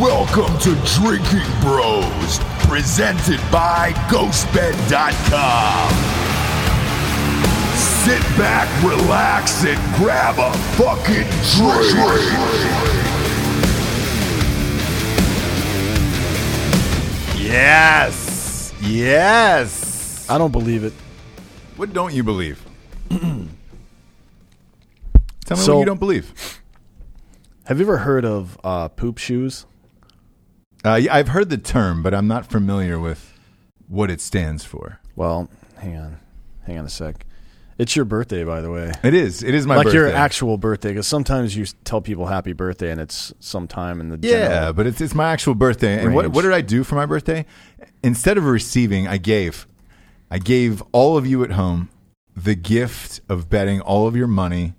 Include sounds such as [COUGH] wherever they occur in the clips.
Welcome to Drinking Bros, presented by GhostBed.com. Sit back, relax, and grab a fucking drink. Yes. Yes. I don't believe it. What don't you believe? [CLEARS THROAT] Tell me So- what you don't believe. Have you ever heard of uh, poop shoes? Uh, I've heard the term, but I'm not familiar with what it stands for. Well, hang on, hang on a sec. It's your birthday, by the way. It is. It is my like birthday. your actual birthday, because sometimes you tell people happy birthday and it's sometime in the Yeah, but it's it's my actual birthday. And what Range. what did I do for my birthday? Instead of receiving, I gave. I gave all of you at home the gift of betting all of your money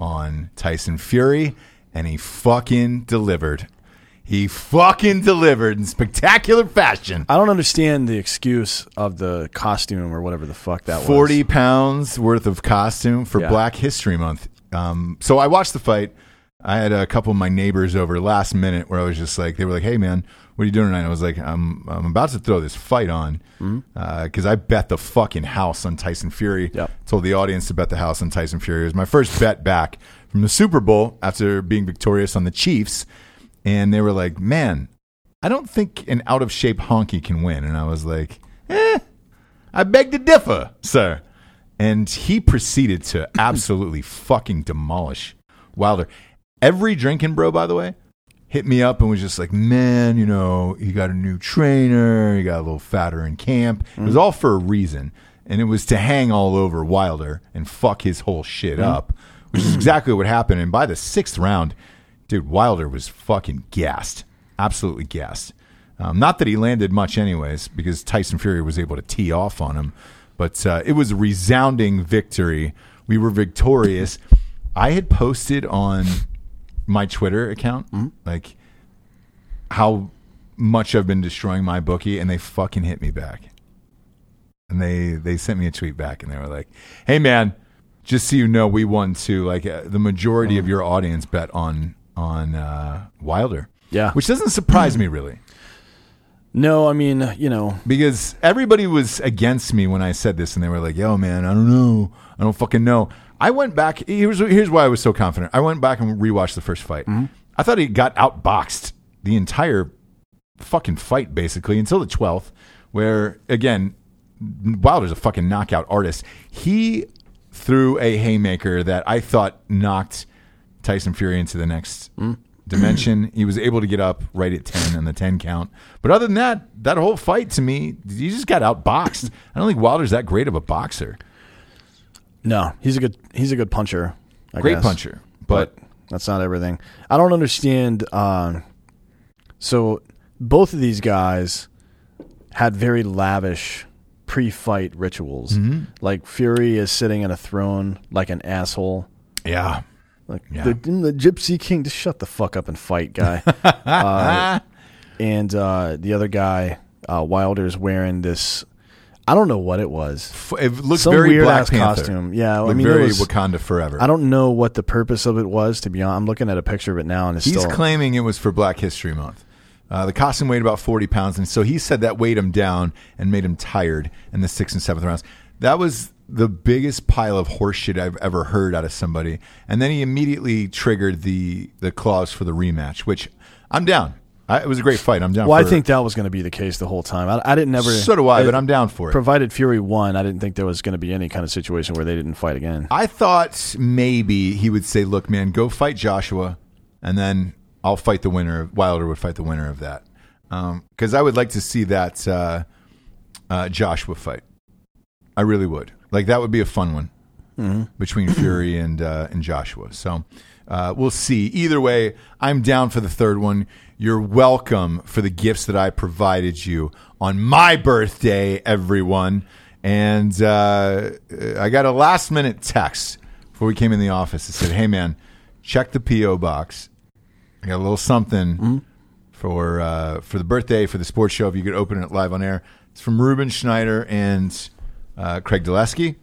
on Tyson Fury, and he fucking delivered. He fucking delivered in spectacular fashion. I don't understand the excuse of the costume or whatever the fuck that was. 40 pounds worth of costume for Yeah. Black History Month. Um, so I watched the fight. I had a couple of my neighbors over last minute where I was just like, they were like, hey, man, what are you doing tonight? I was like, I'm, I'm about to throw this fight on because I bet the fucking house on Tyson Fury. Yep. Told the audience to bet the house on Tyson Fury. It was my first bet back from the Super Bowl after being victorious on the Chiefs. And they were like, man, I don't think an out of shape honky can win. And I was like, eh, I beg to differ, sir. And he proceeded to [CLEARS THROAT] absolutely fucking demolish Wilder. Every drinking bro, by the way, hit me up and was just like, man, you know, you got a new trainer, you got a little fatter in camp. It was all for a reason. And it was to hang all over Wilder and fuck his whole shit up, which is exactly what happened. And by the sixth round, dude, Wilder was fucking gassed. Absolutely gassed. Um, not that he landed much, anyways, because Tyson Fury was able to tee off on him. But uh, it was a resounding victory. We were victorious. I had posted on my Twitter account, like how much I've been destroying my bookie, and they fucking hit me back. And they they sent me a tweet back, and they were like, "Hey man, just so you know, we won too. Like uh, the majority of your audience bet on on uh, Wilder, Yeah. which doesn't surprise me really." No, I mean, you know, because everybody was against me when I said this, and they were like, "Yo, man, I don't know, I don't fucking know." I went back. Here's here's why I was so confident. I went back and rewatched the first fight. I thought he got outboxed the entire fucking fight, basically, until the twelfth, where again, Wilder's a fucking knockout artist. He threw a haymaker that I thought knocked Tyson Fury into the next dimension. he was able to get up right at 10 on the 10 count. But other than that, that whole fight to me, he just got outboxed. I don't think Wilder's that great of a boxer. no, he's a good he's a good puncher. I Great guess. puncher. But, that's not everything. I don't understand. Um, so both of these guys had very lavish pre-fight rituals. Mm-hmm. Like Fury is sitting in a throne like an asshole. yeah. Like Yeah. the, the Gypsy King, just shut the fuck up and fight, guy. [LAUGHS] uh, and uh, the other guy, uh, Wilder's wearing this. I don't know what it was. It looked Some very weird Black ass Panther. costume. Yeah, I mean, it very was- Wakanda forever. I don't know what the purpose of it was. To be honest, I'm looking at a picture of it now, and it's He's still. claiming it was for Black History Month. Uh, the costume weighed about 40 pounds, and so he said that weighed him down and made him tired in the sixth and seventh rounds. That was the biggest pile of horseshit I've ever heard out of somebody. And then he immediately triggered the the clause for the rematch, which I'm down. I, it was a great fight. I'm down. well, I think that was going to be the case the whole time. I, I didn't never. So do I, but I'm down for it. Provided Fury won, I didn't think there was going to be any kind of situation where they didn't fight again. I thought maybe he would say, "Look, man, go fight Joshua, and then I'll fight the winner. of Wilder would fight the winner of that." Because I would like to see that uh, uh, Joshua fight. I really would. Like that would be a fun one between [CLEARS THROAT] Fury and uh, and Joshua. So uh, we'll see. Either way, I'm down for the third one. You're welcome for the gifts that I provided you on my birthday, everyone. And uh, I got a last minute text before we came in the office. It said, "Hey man, check the PO box. I got a little something for uh, for the birthday for the sports show. If you could open it live on air, it's from Ruben Schneider and uh, Craig Dulesky.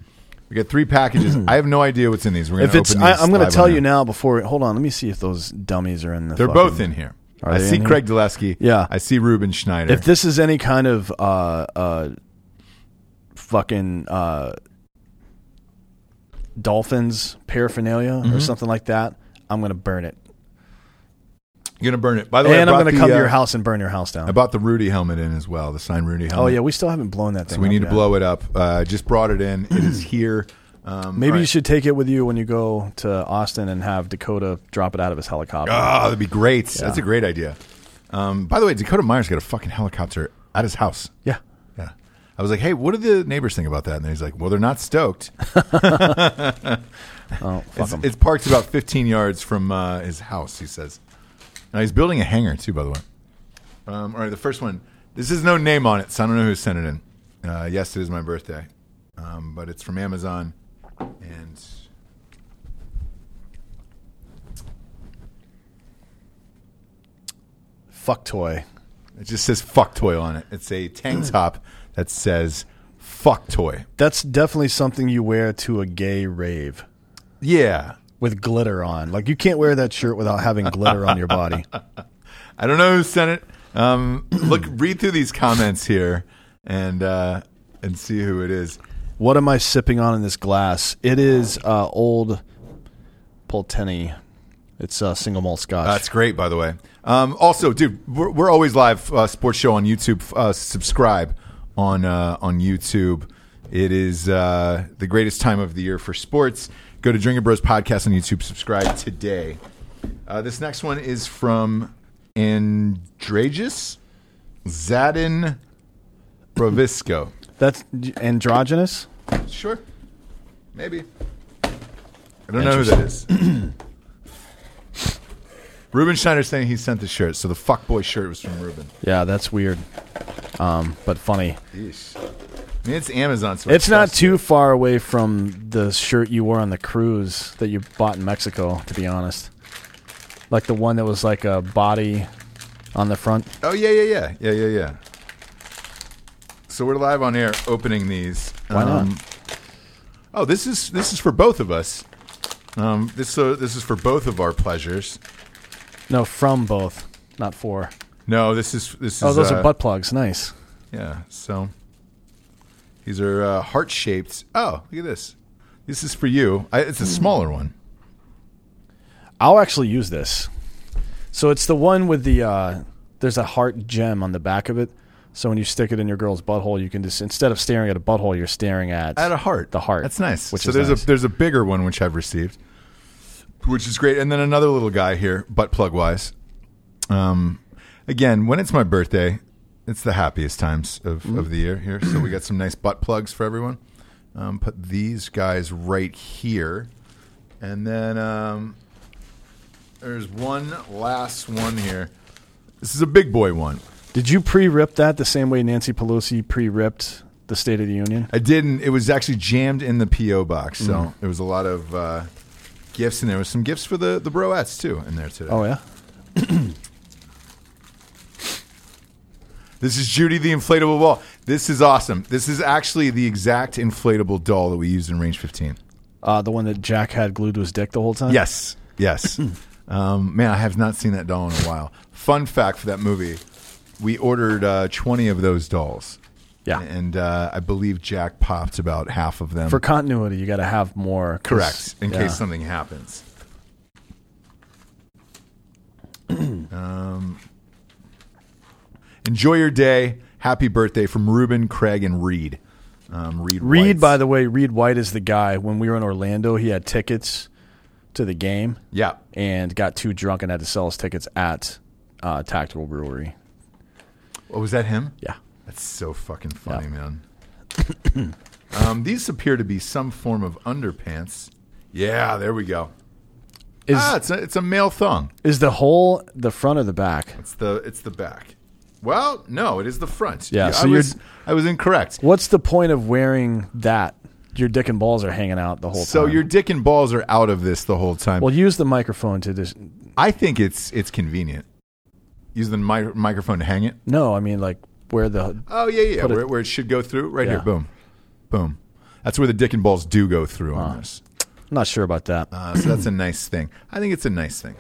We got three packages. [CLEARS THROAT] I have no idea what's in these. We're gonna if it's, open I, I'm going to tell you now. Before, hold on. Let me see if those dummies are in the. They're fucking- both in here. Are I they see in here? Craig Dulesky. Yeah. I see Ruben Schneider. If this is any kind of uh, uh, fucking uh, Dolphins paraphernalia Mm-hmm. or something like that, I'm gonna burn it, You're gonna burn it. By the way, and I'm gonna the, come to uh, your house and burn your house down. I bought the Rudy helmet in as well, the signed Rudy helmet. oh yeah, we still haven't blown that thing. so we up need to blow it up. Uh, I just brought it in. It is [CLEARS THROAT] here. Um, Maybe all you should take it with you when you go to Austin and have Dakota drop it out of his helicopter. Oh, that'd be great. Yeah. That's a great idea. Um, by the way, Dakota Meyer's got a fucking helicopter at his house. yeah. Yeah. I was like, hey, what do the neighbors think about that? And he's like, well, they're not stoked. [LAUGHS] Oh, fuck It's, it's parked about 15 yards from uh, his house, he says. Now, he's building a hangar, too, by the way. Um, all right, the first one. This is no name on it, so I don't know who sent it in. Uh, yes, it is my birthday. Um, but it's from Amazon. And Fuck toy. it just says fuck toy on it. It's a tank [CLEARS THROAT] top that says fuck toy. That's definitely something you wear to a gay rave Yeah. With glitter on. Like you can't wear that shirt without having glitter on your body. [LAUGHS] I don't know who sent it. Um, [CLEARS THROAT] look, read through these comments here and uh, and see who it is. What am I sipping on in this glass? It is uh, old Pulteney. It's uh, single malt scotch. That's great, by the way. Um, also, dude, we're, we're always live uh, sports show on YouTube. Uh, subscribe on uh, on YouTube. It is uh, the greatest time of the year for sports. Go to Drinking Bros podcast on YouTube. Subscribe today. Uh, this next one is from Andragis Zadin Provisco. That's androgynous. Sure, maybe. I don't know who that is. [CLEARS THROAT] Ruben Schneider saying he sent the shirt, so the fuckboy shirt was from Ruben. Yeah, that's weird, um, but funny. Yeesh. I mean, it's Amazon, so It's not too far away from the shirt you wore on the cruise that you bought in Mexico. To be honest, like the one that was like a body on the front. Oh yeah, yeah, yeah, yeah, yeah, yeah. So we're live on air, opening these. Why not? Oh, this is this is for both of us. Um, this so this is for both of our pleasures. No, from both, not for. No, this is this is. Oh, those uh, are butt plugs. Nice. Yeah. So these are uh, heart shaped. Oh, look at this. This is for you. I, it's a smaller one. I'll actually use this. So it's the one with the uh, there's a heart gem on the back of it. So when you stick it in your girl's butthole, you can just instead of staring at a butthole, you're staring at At a heart. The heart. That's nice. Which so is there's nice. a there's a bigger one which I've received, which is great, and then another little guy here, butt plug wise. Um, again, when it's my birthday, it's the happiest times of, Mm-hmm. of the year here. So we got some nice butt plugs for everyone. Um, put these guys right here, and then um, there's one last one here. This is a big boy one. Did you pre-rip that the same way Nancy Pelosi pre-ripped the State of the Union? I didn't. It was actually jammed in the PO box, so Mm. there was a lot of uh, gifts, and there was some gifts for the the broettes too in there today. Oh yeah. [CLEARS THROAT] This is Judy the inflatable ball. This is awesome. This is actually the exact inflatable doll that we used in Range 15. Uh, the one that Jack had glued to his dick the whole time. Yes, yes. [LAUGHS] um, man, I have not seen that doll in a while. Fun fact for that movie: we ordered uh, 20 of those dolls. Yeah. and uh, I believe Jack popped about half of them. For continuity, you got to have more. Correct, in yeah. case something happens. [CLEARS THROAT] um, enjoy your day. Happy birthday from Ruben, Craig, and Reed. Um, Reed, Reed, Whites. by the way, Reed White is the guy. When we were in Orlando, he had tickets to the game yeah, and got too drunk and had to sell his tickets at uh, Tactical Brewery. oh, was that him? Yeah. That's so fucking funny, Yeah. man. [COUGHS] um, these appear to be some form of underpants. Yeah, there we go. Is ah, it's a, it's a male thong. is the hole the front or the back? It's the it's the back. Well, no, it is the front. Yeah, I so you're- was I was incorrect. What's the point of wearing that? Your dick and balls are hanging out the whole time. So time. your dick and balls are out of this the whole time. well, use the microphone to just. I think it's it's convenient. Use the mi- microphone to hang it. No, I mean like where the Oh yeah, yeah, Put it- where, where it should go through, right Yeah. here. Boom, boom. That's where the dick and balls do go through on this. I'm not sure about that. Uh, so that's a nice thing. I think it's a nice thing.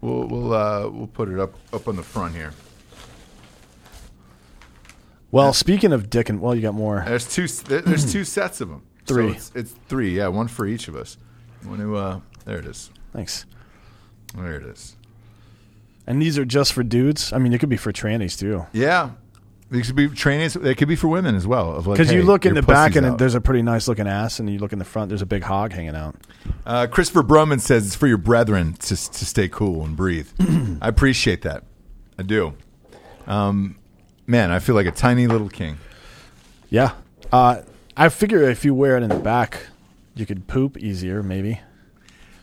We'll we'll we'll uh, we'll put it up up on the front here. Well, speaking of dick and well, you got more. There's two. there- There's two sets of them. Three. It's, it's three. Yeah, one for each of us. Want to? Uh, there it is. Thanks. There it is. And these are just for dudes. I mean, it could be for trannies too. Yeah. These could be trainees. They could be for women as well. of like, Because you hey, look in your the back pussy's and out. there's a pretty nice looking ass, and you look in the front, there's a big hog hanging out. Uh, Christopher Broman says it's for your brethren to to stay cool and breathe. [CLEARS THROAT] I appreciate that. I do. Um, man, I feel like a tiny little king. Yeah. Uh, I figure if you wear it in the back, you could poop easier, maybe.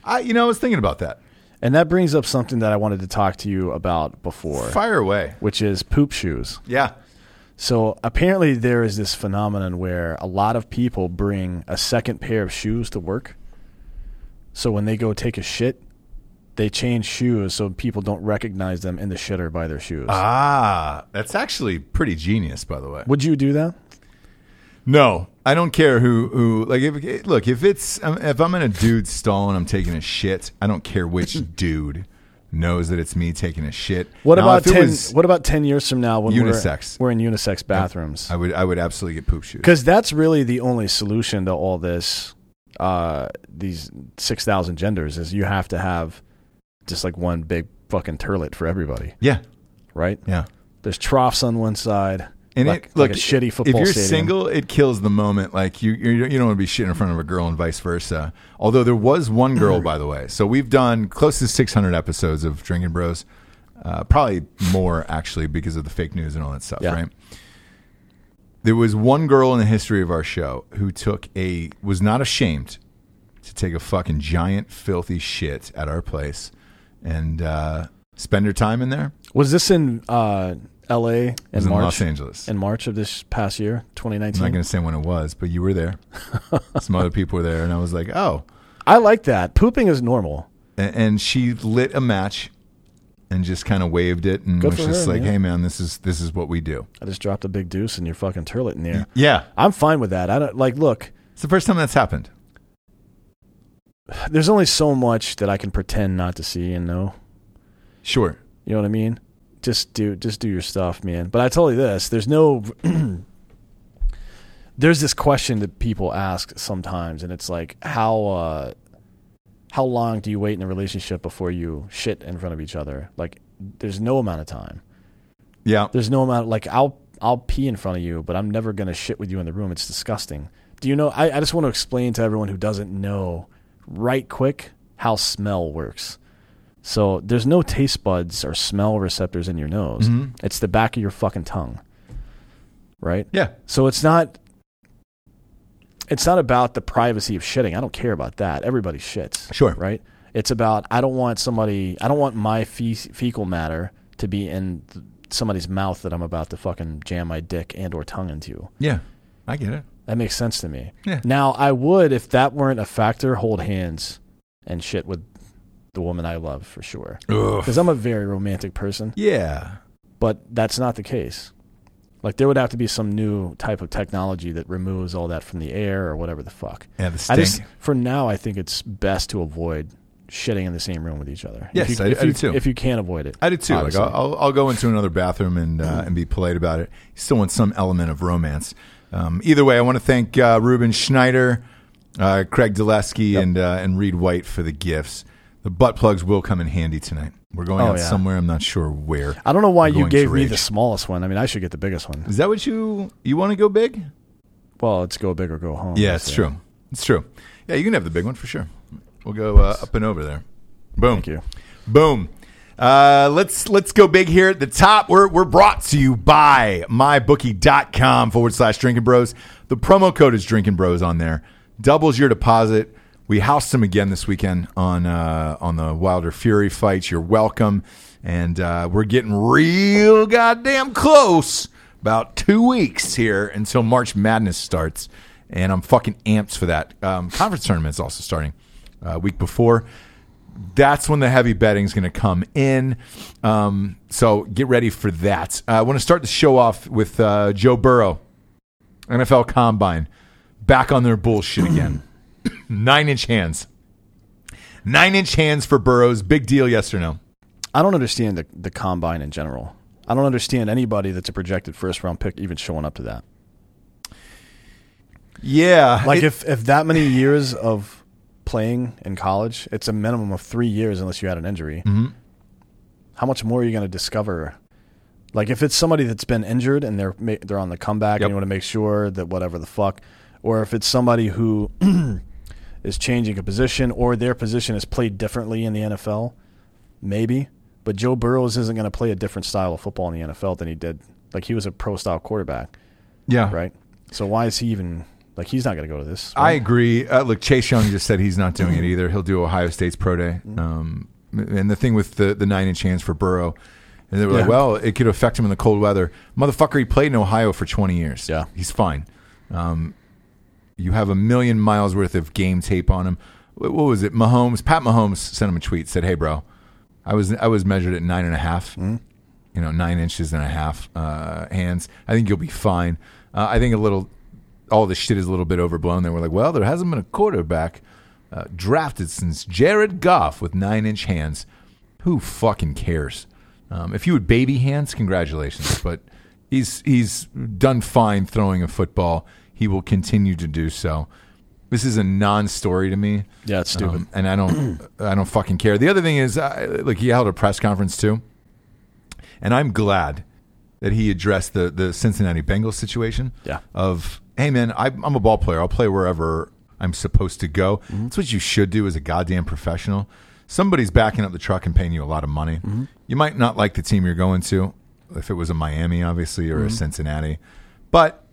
I, you know, I was thinking about that. And that brings up something that I wanted to talk to you about before, Fire away. which is poop shoes. Yeah. So apparently, there is this phenomenon where a lot of people bring a second pair of shoes to work. So when they go take a shit, they change shoes so people don't recognize them in the shitter by their shoes. Ah, that's actually pretty genius, by the way. Would you do that? No, I don't care who who like. If, look, if it's um, if I'm in a dude's stall and I'm taking a shit, I don't care which [LAUGHS] dude knows that it's me taking a shit. What Now, about ten? what about ten years from now when Unisex. we're we're in unisex bathrooms? I would I would absolutely get poop shoes. Because that's really the only solution to all this. Uh, these six thousand genders is you have to have just like one big fucking turlet for everybody, Yeah, right? yeah. There's troughs on one side, And like, it, look, like a shitty if you're stadium. single, it kills the moment. Like you, you, you don't want to be shitting in front of a girl and vice versa. Although there was one girl, by the way. So we've done close to 600 episodes of Drinking Bros. Uh, probably more actually because of the fake news and all that stuff. Yeah. Right. There was one girl in the history of our show who took a was not ashamed to take a fucking giant filthy shit at our place and uh, spend her time in there. Was this in uh, L.A. in It was in March? Los Angeles. In March of this past year, 2019. I'm not going to say when it was, but you were there. [LAUGHS] Some other people were there, and I was like, oh. I like that. Pooping is normal. And, and she lit a match and just kind of waved it and Good was just her, like, man. hey, man, this is this is what we do. I just dropped a big deuce in your fucking turlet in there. Yeah. I'm fine with that. I don't like. Look, It's the first time that's happened. There's only so much that I can pretend not to see and know. Sure. You know what I mean? Just do just do your stuff, man. But I tell you this, there's no [CLEARS THROAT] there's this question that people ask sometimes and it's like how uh how long do you wait in a relationship before you shit in front of each other? Like there's no amount of time. Yeah. There's no amount like I'll I'll pee in front of you, but I'm never gonna shit with you in the room. It's disgusting. Do you know I, I just want to explain to everyone who doesn't know right quick how smell works. So there's no taste buds or smell receptors in your nose. Mhm. It's the back of your fucking tongue. Right? Yeah. So it's not it's not about the privacy of shitting. I don't care about that. Everybody shits. Sure. Right? It's about I don't want somebody I don't want my fe- fecal matter to be in somebody's mouth that I'm about to fucking jam my dick and or tongue into. Yeah. I get it. That makes sense to me. Yeah. Now, I would if that weren't a factor hold hands and shit with the woman I love for sure. Cuz I'm a very romantic person, Yeah. but that's not the case. Like there would have to be some new type of technology that removes all that from the air or whatever the fuck. Yeah, the I just for now I think it's best to avoid shitting in the same room with each other. Yes, if you, I- if I do too. If you can't avoid it, I did too. Like. I'll, I'll, I'll go into another bathroom and uh, and be polite about it. You still want some element of romance. Um, either way, I want to thank uh, Ruben Schneider, uh, Craig Dulesky, and uh, and Reed White for the gifts. The butt plugs will come in handy tonight. We're going Oh, out yeah. somewhere. I'm not sure where. I don't know why you gave me the smallest one. I mean, I should get the biggest one. Is that what you you want to go big? Well, let's go big or go home. Yeah, it's true. It's true. Yeah, you can have the big one for sure. We'll go uh, up and over there. Boom. Thank you. Boom. Uh, let's let's go big here at the top. We're we're brought to you by mybookie.com forward slash drinking bros. The promo code is drinking bros on there. Doubles your deposit. We housed them again this weekend on uh, on the Wilder Fury fights. You're welcome. And uh, we're getting real goddamn close. About two weeks here until March Madness starts. And I'm fucking amped for that. Um, conference tournament's also starting uh, week before that's when the heavy betting is going to come in. Um, so get ready for that. Uh, I want to start the show off with uh, Joe Burrow, NFL Combine, back on their bullshit again. [CLEARS THROAT] Nine inch hands. Nine inch hands for Burrows. Big deal, yes or no? I don't understand the the combine in general. I don't understand anybody that's a projected first round pick even showing up to that. Yeah, Like it- if if that many years of playing in college, it's a minimum of three years unless you had an injury. Mm-hmm. How much more are you going to discover? Like if it's somebody that's been injured and they're they're on the comeback Yep. and you want to make sure that whatever the fuck, or if it's somebody who [CLEARS THROAT] is changing a position or their position is played differently in the NFL, maybe. But Joe Burrows isn't going to play a different style of football in the NFL than he did. Like he was a pro style quarterback, yeah, right? So why is he even like he's not going to go to this? I agree. Uh, look, Chase Young just said he's not doing it either. He'll do Ohio State's pro day. Um, and the thing with the, the nine inch hands for Burrow, and they were like, well, it could affect him in the cold weather. Motherfucker, he played in Ohio for 20 years. Yeah. He's fine. Um, you have a million miles worth of game tape on him. What, was it? Mahomes, Pat Mahomes sent him a tweet, said, hey, bro, I was, I was measured at nine and a half, you know, nine inches and a half uh, hands. I think you'll be fine. Uh, I think a little all this shit is a little bit overblown. They were like, well, there hasn't been a quarterback uh, drafted since Jared Goff with nine inch hands. Who fucking cares? Um, if you had baby hands, congratulations. But he's he's done fine throwing a football. He will continue to do so. This is a non-story to me. Yeah, it's stupid. Um, and I don't I don't fucking care. The other thing is, I, like he held a press conference too, and I'm glad that he addressed the the Cincinnati Bengals situation. Yeah. Of hey man, I, I'm a ball player. I'll play wherever I'm supposed to go. Mm-hmm. That's what you should do as a goddamn professional. Somebody's backing up the truck and paying you a lot of money. Mm-hmm. You might not like the team you're going to, if it was a Miami, obviously, or a Mm-hmm. Cincinnati, but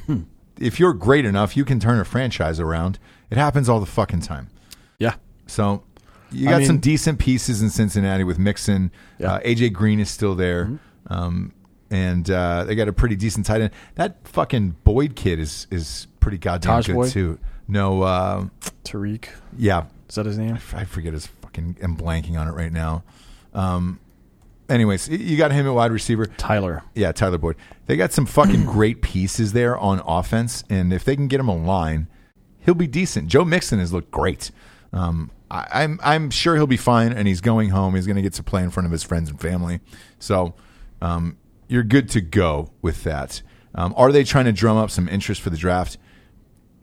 [COUGHS] if you're great enough, you can turn a franchise around. It happens all the fucking time. yeah, So you I got some decent pieces in Cincinnati with Mixon. Yeah. Uh, AJ Green is still there. Mm-hmm. Um, and uh, they got a pretty decent tight end. That fucking Boyd kid is is pretty goddamn Taj good Boyd? too. No, uh, Tariq yeah, is that his name? I forget his fucking. I'm blanking on it right now. Um, anyways, you got him at wide receiver. Tyler. Yeah, Tyler Boyd. They got some fucking [CLEARS THROAT] great pieces there on offense, and if they can get him a line, he'll be decent. Joe Mixon has looked great. Um, I, I'm I'm sure he'll be fine, and he's going home. He's going to get to play in front of his friends and family. So um, you're good to go with that. Um, are they trying to drum up some interest for the draft?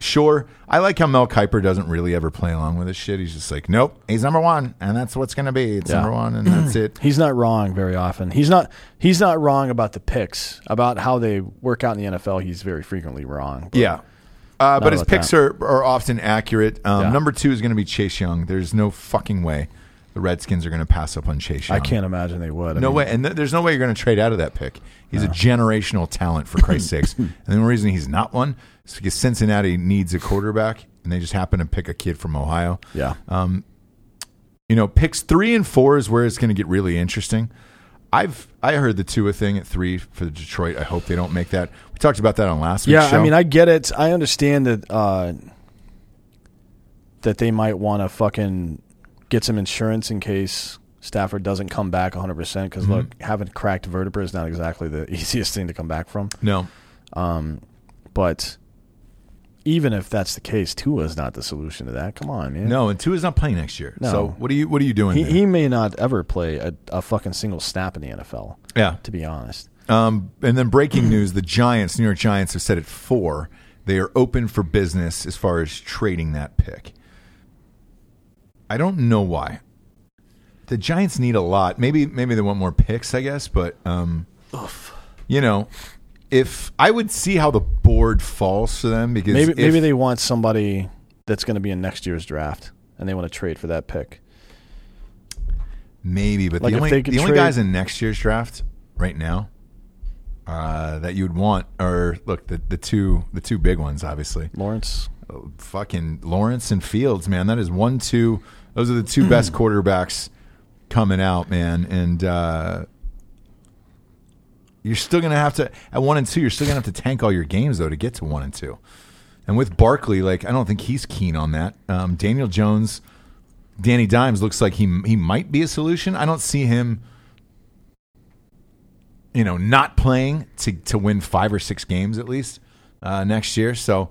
Sure. I like how Mel Kiper doesn't really ever play along with this shit. He's just like, nope, he's number one, and that's what's going to be. It's Yeah. number one, and that's it. [CLEARS THROAT] He's not wrong very often. He's not. He's not wrong about the picks about how they work out in the NFL. He's very frequently wrong. But Yeah. Uh, but his picks that. are, are often accurate. Um, Yeah. Number two is going to be Chase Young. There's no fucking way the Redskins are going to pass up on Chase Young. I can't imagine they would. I No mean, way. And th- there's no way you're going to trade out of that pick. He's a generational talent, for Christ's [LAUGHS] sakes. And the only reason he's not one is because Cincinnati needs a quarterback, and they just happen to pick a kid from Ohio. Yeah. Um, You know, picks three and four is where it's going to get really interesting. I've I heard the Tua thing at three for the Detroit. I hope they don't make that. We talked about that on last week's Yeah, show. I mean, I get it. I understand that uh, that they might want to fucking get some insurance in case Stafford doesn't come back 100. percent Because look, having cracked vertebra is not exactly the [LAUGHS] easiest thing to come back from. no. But even if that's the case, Tua is not the solution to that. Come on, man. No, and Tua's not playing next year. No. So what are you what are you doing? he he may not ever play a, a fucking single snap in the NFL. yeah. To be honest. Um, and then breaking [CLEARS THROAT] news: the Giants, New York Giants, have said at four they are open for business as far as trading that pick. I don't know why. The Giants need a lot. Maybe maybe they want more picks, I guess. But um, you know, if I would see how the board falls for them because Maybe if- maybe they want somebody that's going to be in next year's draft, and they want to trade for that pick. Maybe, but Like, the only they could the only guys in next year's draft right now uh, that you would want are look the the two the two big ones, obviously. Lawrence. Fucking Lawrence and Fields, man. That is one two. Those are the two best quarterbacks coming out, man. And uh, you're still gonna have to at one and two. You're still gonna have to tank all your games though to get to one and two. And with Barkley, like I don't think he's keen on that. Um, Daniel Jones. Danny Dimes looks like he he might be a solution. I don't see him, you know, not playing to to win five or six games at least uh, next year. So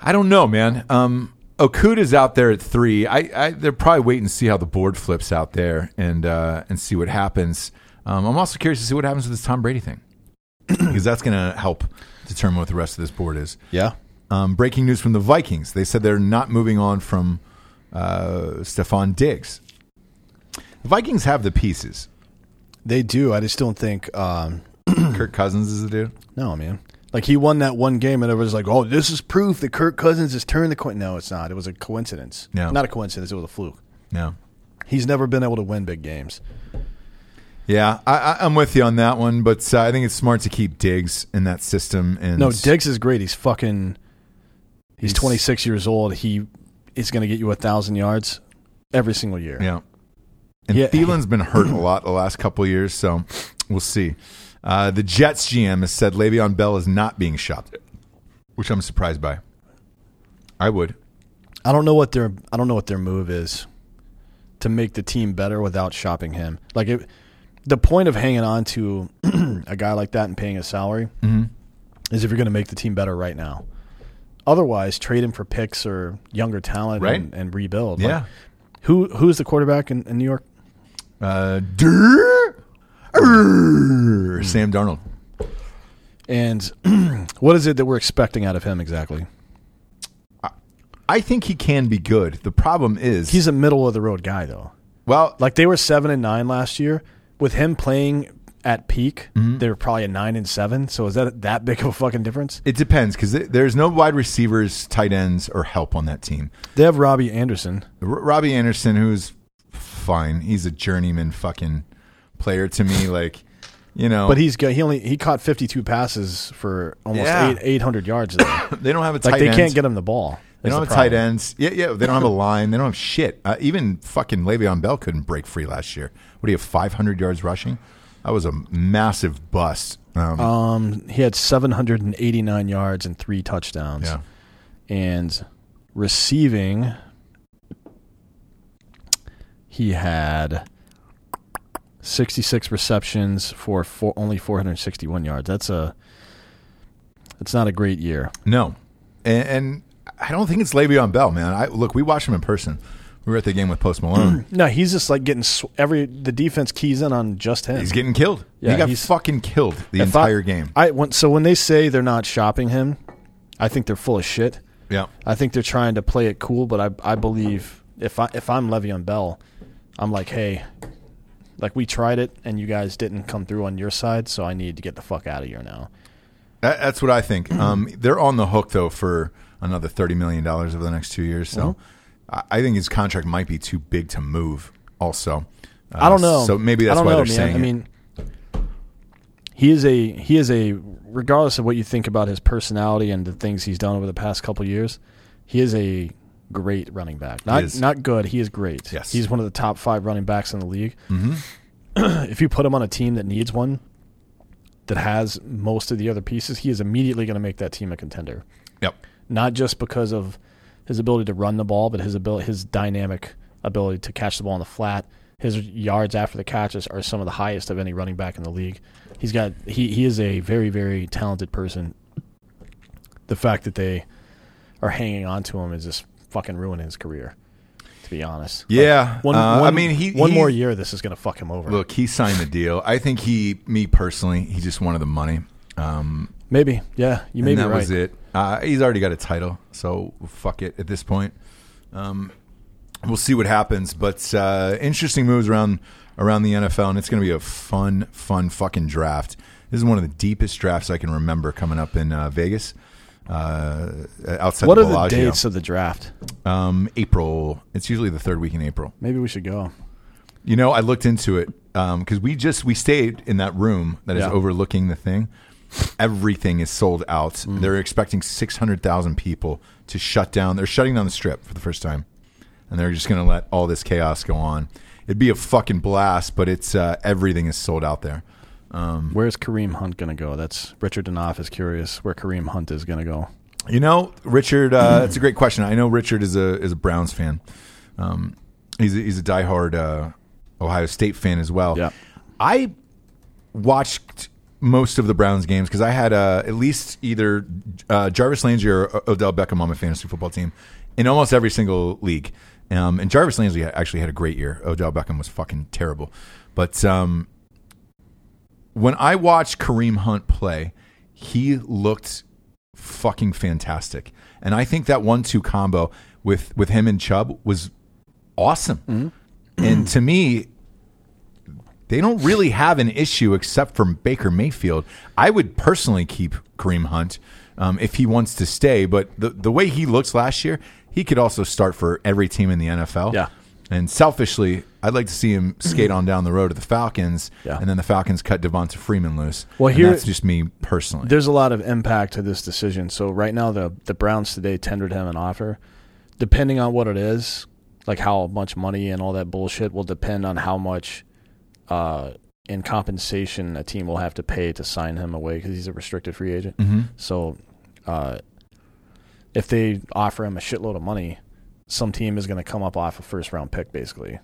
I don't know, man. Um, Okudah's out there at three. I, I they're probably waiting to see how the board flips out there and uh, and see what happens. Um, I'm also curious to see what happens with this Tom Brady thing [CLEARS THROAT] because that's going to help determine what the rest of this board is. Yeah. Um, breaking news from the Vikings: They said they're not moving on from uh, Stefon Diggs. The Vikings have the pieces. They do. I just don't think. Um, [CLEARS THROAT] Kirk Cousins is the dude. no, man. Like he won that one game, and it was like, "Oh, this is proof that Kirk Cousins has turned the coin." No, it's not. It was a coincidence. No. not a coincidence. It was a fluke. No. He's never been able to win big games. Yeah, I, I, I'm with you on that one, but uh, I think it's smart to keep Diggs in that system. And No, Diggs is great. He's fucking. He's, He's- 26 years old. He is going to get you a thousand yards every single year. Yeah. And Yeah. Thielen's been hurt a lot the last couple of years, so we'll see. Uh, the Jets GM has said Le'Veon Bell is not being shopped, which I'm surprised by. I would. I don't know what their I don't know what their move is to make the team better without shopping him. Like it, the point of hanging on to [CLEARS THROAT] a guy like that and paying his salary is if you're going to make the team better right now. Otherwise, trade him for picks or younger talent Right. and, and rebuild. Like, Yeah. who who's the quarterback in, in New York? Uh, Durr, Sam Darnold. And [CLEARS THROAT] what is it that we're expecting out of him exactly? I think he can be good. The problem is, He's a middle of the road guy though. well, Like they were seven and nine last year. With him playing at peak, Mm-hmm. they were probably a nine and seven. So is that that big of a fucking difference? it depends because there's no wide receivers, tight ends, or help on that team. They have Robbie Anderson. R- Robbie Anderson, who's fine, he's a journeyman fucking player to me. Like, you know, But he's got, he only he caught 52 passes for almost Yeah. eight, 800 yards. [COUGHS] They don't have a tight like they end. can't get him the ball. They don't the have tight ends. Yeah, yeah. They don't have a line. They don't have shit. Uh, even fucking Le'Veon Bell couldn't break free last year. What do you have? Five hundred yards rushing. That was a massive bust. Um, Um, he had 789 yards and three touchdowns. yeah. And receiving, he had 66 receptions for four, only 461 yards. That's a that's not a great year. No, and, and I don't think it's Le'Veon Bell, man. I look. We watched him in person. We were at the game with Post Malone. [CLEARS THROAT] No, he's just like getting sw- every the defense keys in on just him. he's getting killed. Yeah, he got he's- fucking killed the If I- entire game. I when, so when they say they're not shopping him, I think they're full of shit. yeah. I think they're trying to play it cool, but I I believe if I if I'm Le'Veon Bell, I'm like, hey, like we tried it and you guys didn't come through on your side, so I need to get the fuck out of here now. That, that's what I think. Um, they're on the hook though for another thirty million dollars over the next two years. So Mm-hmm. I, I think his contract might be too big to move. Also, Uh, I don't know. So maybe that's why know, they're man. saying. I it. mean, he is a he is a regardless of what you think about his personality and the things he's done over the past couple years, he is a great running back. Not not good. He is great. Yes. he's one of the top five running backs in the league. Mm-hmm. [CLEARS THROAT] if you put him on a team that needs one, that has most of the other pieces, he is immediately going to make that team a contender. yep. Not just because of his ability to run the ball, but his ability, his dynamic ability to catch the ball in the flat. His yards after the catches are some of the highest of any running back in the league. He's got he he is a very very talented person. The fact that they are hanging on to him is just fucking ruining his career. To be honest, Yeah. one, Uh, I mean, he one he- more year, this is going to fuck him over. Look, he signed the deal. I think he, me personally, he just wanted the money. Um, maybe, yeah, you may be that right. was it. Uh, he's already got a title, so fuck it at this point. Um, we'll see what happens, but uh, interesting moves around around the NFL, and it's going to be a fun, fun fucking draft. This is one of the deepest drafts I can remember coming up in uh, Vegas. Uh, outside What the are the Bellagio. dates of the draft? Um, April. It's usually the third week in April. Maybe we should go. You know, I looked into it because we just we stayed in that room that is Yeah. overlooking the thing. Everything is sold out. Mm. They're expecting six hundred thousand people to shut down. They're shutting down the strip for the first time, and they're just going to let all this chaos go on. It'd be a fucking blast, but it's uh, everything is sold out there. Where's Kareem Hunt going to go? That's Richard Danoff is curious where Kareem Hunt is going to go. You know, Richard. Uh, [CLEARS THROAT] that's a great question. I know Richard is a is a Browns fan. Um, he's a, he's a diehard uh, Ohio State fan as well. Yeah. I watched most of the Browns games because I had uh, at least either uh, Jarvis Landry or Odell Beckham on my fantasy football team, in almost every single league. Um, and Jarvis Landry actually had a great year. Odell Beckham was fucking terrible, but um, when I watched Kareem Hunt play, he looked fucking fantastic. And I think that one-two combo with with him and Chubb was awesome. And to me, they don't really have an issue except for Baker Mayfield. I would personally keep Kareem Hunt um, if he wants to stay, but the the way he looks last year, he could also start for every team in the NFL. Yeah. And selfishly, I'd like to see him [CLEARS THROAT] skate on down the road to the Falcons, Yeah. and then the Falcons cut Devonta Freeman loose. Well, And here- that's just me personally. There's a lot of impact to this decision. So right now, the the Browns today tendered him an offer. Depending on what it is, like how much money and all that bullshit, will depend on how much uh, in compensation a team will have to pay to sign him away because he's a restricted free agent. hmm So, uh, if they offer him a shitload of money, some team is going to come up off a first round pick basically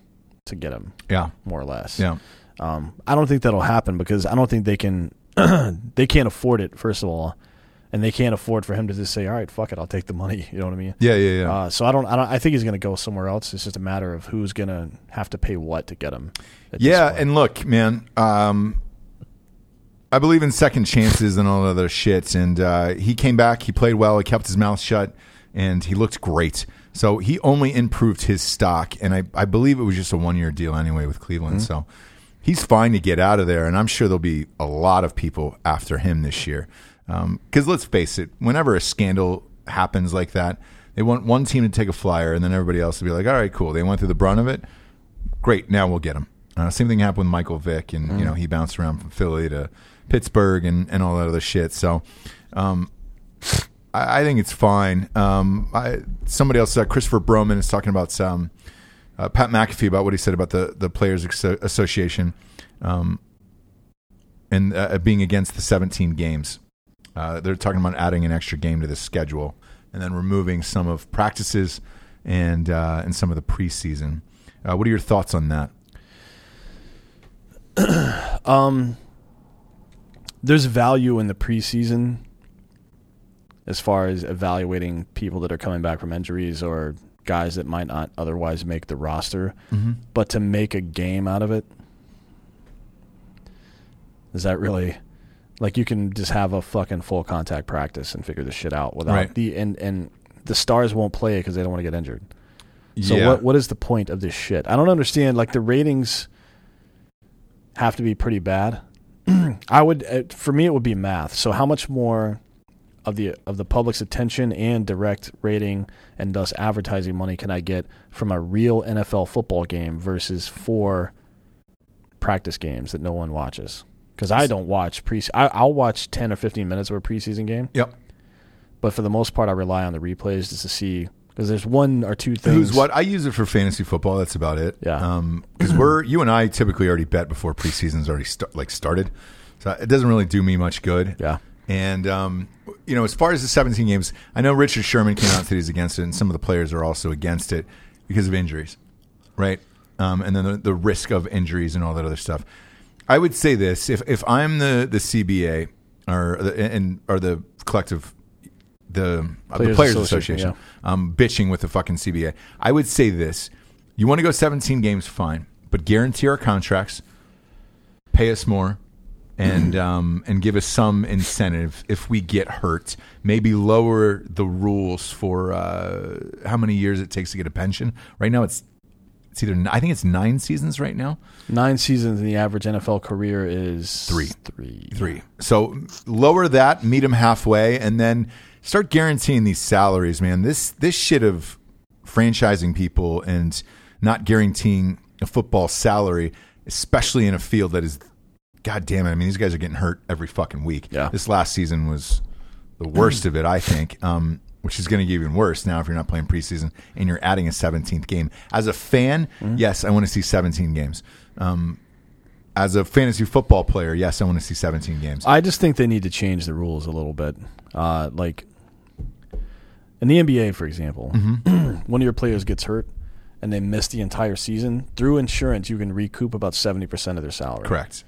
to get him, Yeah, more or less. yeah, Um, I don't think that'll happen because I don't think they can. [CLEARS THROAT] they can't afford it, first of all, and they can't afford for him to just say, "All right, fuck it, I'll take the money." [LAUGHS] You know what I mean? yeah, yeah, yeah. Uh, so I don't. I don't. I think he's going to go somewhere else. It's just a matter of who's going to have to pay what to get him. yeah, and look, man, um, I believe in second chances and all that other shit. And uh, he came back, he played well, he kept his mouth shut, and he looked great. So he only improved his stock, and I, I believe it was just a one year deal anyway with Cleveland. So he's fine to get out of there, and I'm sure there'll be a lot of people after him this year. Because let's face it, whenever a scandal happens like that, they want one team to take a flyer, and then everybody else to be like, "All right, cool." They went through the brunt of it. Great, now we'll get him. Uh, same thing happened with Michael Vick, and you know he bounced around from Philly to Pittsburgh and, and all that other shit. So, um, I, I think it's fine. Um, I, somebody else, uh, Christopher Broman, is talking about some uh, Pat McAfee about what he said about the the Players Association um, and uh, being against the 17 games. Uh, they're talking about adding an extra game to the schedule and then removing some of practices and uh, and some of the preseason. Uh, what are your thoughts on that? [CLEARS THROAT] Um, there's value in the preseason as far as evaluating people that are coming back from injuries or guys that might not otherwise make the roster. Mm-hmm. But to make a game out of it, is that really like you can just have a fucking full contact practice and figure this shit out without Right. the and and the stars won't play it because they don't want to get injured. So yeah. what what is the point of this shit? I don't understand. Like the ratings have to be pretty bad. [CLEARS THROAT] I would uh, for me it would be math. So how much more of the of the public's attention and direct rating and thus advertising money can I get from a real NFL football game versus four practice games that no one watches? Because I don't watch pre. I, I'll watch ten or fifteen minutes of a preseason game, Yep. but for the most part, I rely on the replays just to see because there's one or two things. Who's what? I use it for fantasy football. That's about it. Yeah. Um, because we're you and I typically already bet before preseason's already st- like started, so it doesn't really do me much good. Yeah. And um, you know, as far as the 17 games, I know Richard Sherman came out and said he's against it, and some of the players are also against it because of injuries, right? Um, and then the, the risk of injuries and all that other stuff. I would say this: if if I'm the the CBA or the and or the collective the uh, the Players players Association, association, um, bitching with the fucking CBA, I would say this: you want to go 17 games, fine, but guarantee our contracts, pay us more, and um, and give us some incentive if we get hurt. Maybe lower the rules for uh, how many years it takes to get a pension. Right now, it's it's either I think it's nine seasons right now. Nine seasons in the average NFL career is Three. Three. Three. So lower that, meet them halfway, and then start guaranteeing these salaries, man. This this shit of franchising people and not guaranteeing a football salary, especially in a field that is, god damn it. I mean, these guys are getting hurt every fucking week. Yeah. This last season was the worst of it, I think. Um, which is going to get even worse now if you're not playing preseason and you're adding a 17th game. As a fan, yes, I want to see 17 games. Um, as a fantasy football player, yes, I want to see 17 games. I just think they need to change the rules a little bit. Uh, like in the NBA, for example, Mm-hmm. [CLEARS THROAT] one of your players gets hurt and they miss the entire season. Through insurance, you can recoup about seventy percent of their salary. Correct.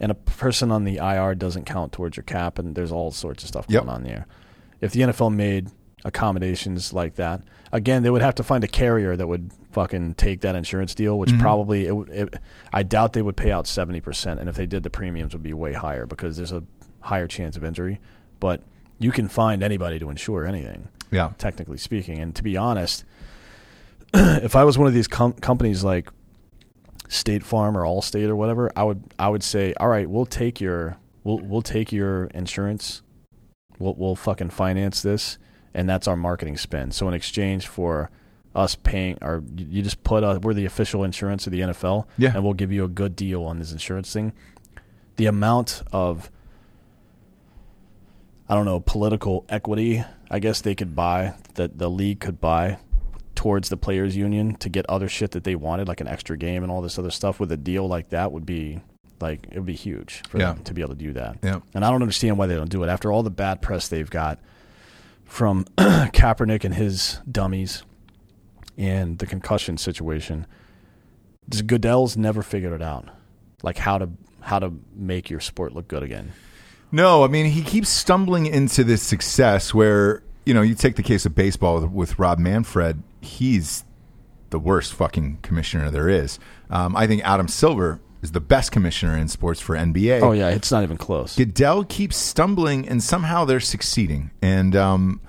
And a person on the IR doesn't count towards your cap, and there's all sorts of stuff Yep. going on there. If the NFL made accommodations like that. Again, they would have to find a carrier that would fucking take that insurance deal, which Mm-hmm. probably it, it, I doubt they would pay out seventy percent, and if they did, the premiums would be way higher because there's a higher chance of injury. But you can find anybody to insure anything, Yeah. technically speaking. And to be honest, [CLEARS THROAT] if I was one of these com- companies like State Farm or Allstate or whatever, I would I would say, all right, we'll take your we'll we'll take your insurance, we'll we'll fucking finance this, and that's our marketing spend. So in exchange for us paying, or you just put uh, we're the official insurance of the NFL, Yeah. and we'll give you a good deal on this insurance thing. The amount of I don't know political equity, I guess they could buy that the league could buy towards the players union to get other shit that they wanted, like an extra game and all this other stuff. With a deal like that, would be like it would be huge for Yeah. them to be able to do that. Yeah. And I don't understand why they don't do it after all the bad press they've got from [CLEARS THROAT] Kaepernick and his dummies and the concussion situation. Goodell's never figured it out, like how to how to make your sport look good again. No, I mean he keeps stumbling into this success where you know you take the case of baseball with, with Rob Manfred. He's the worst fucking commissioner there is. Um, I think Adam Silver is the best commissioner in sports for NBA. Oh yeah, it's not even close. Goodell keeps stumbling, and somehow they're succeeding. And um,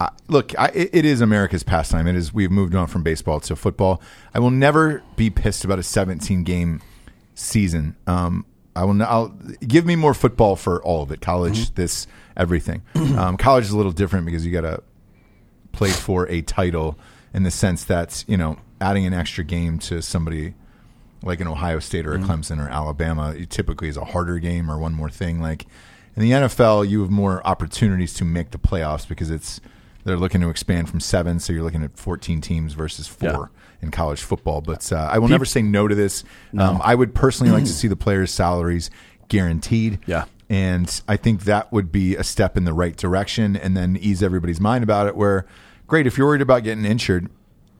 I, look, I, it, is America's pastime. It is. We've moved on from baseball to football. I will never be pissed about a 17 game season. Um, I will. I'll give me more football for all of it. College, this, everything. [CLEARS THROAT] Um, college is a little different because you got to play for a title in the sense that you know adding an extra game to somebody like an Ohio State or a Clemson or Alabama it typically is a harder game or one more thing. Like in the NFL, you have more opportunities to make the playoffs because it's they're looking to expand from seven, so you're looking at 14 teams versus four Yeah. in college football. But uh, I will never say no to this. Um, I would personally like to [CLEARS THROAT] see the players' salaries guaranteed. Yeah. And I think that would be a step in the right direction and then ease everybody's mind about it. Where, great, if you're worried about getting injured,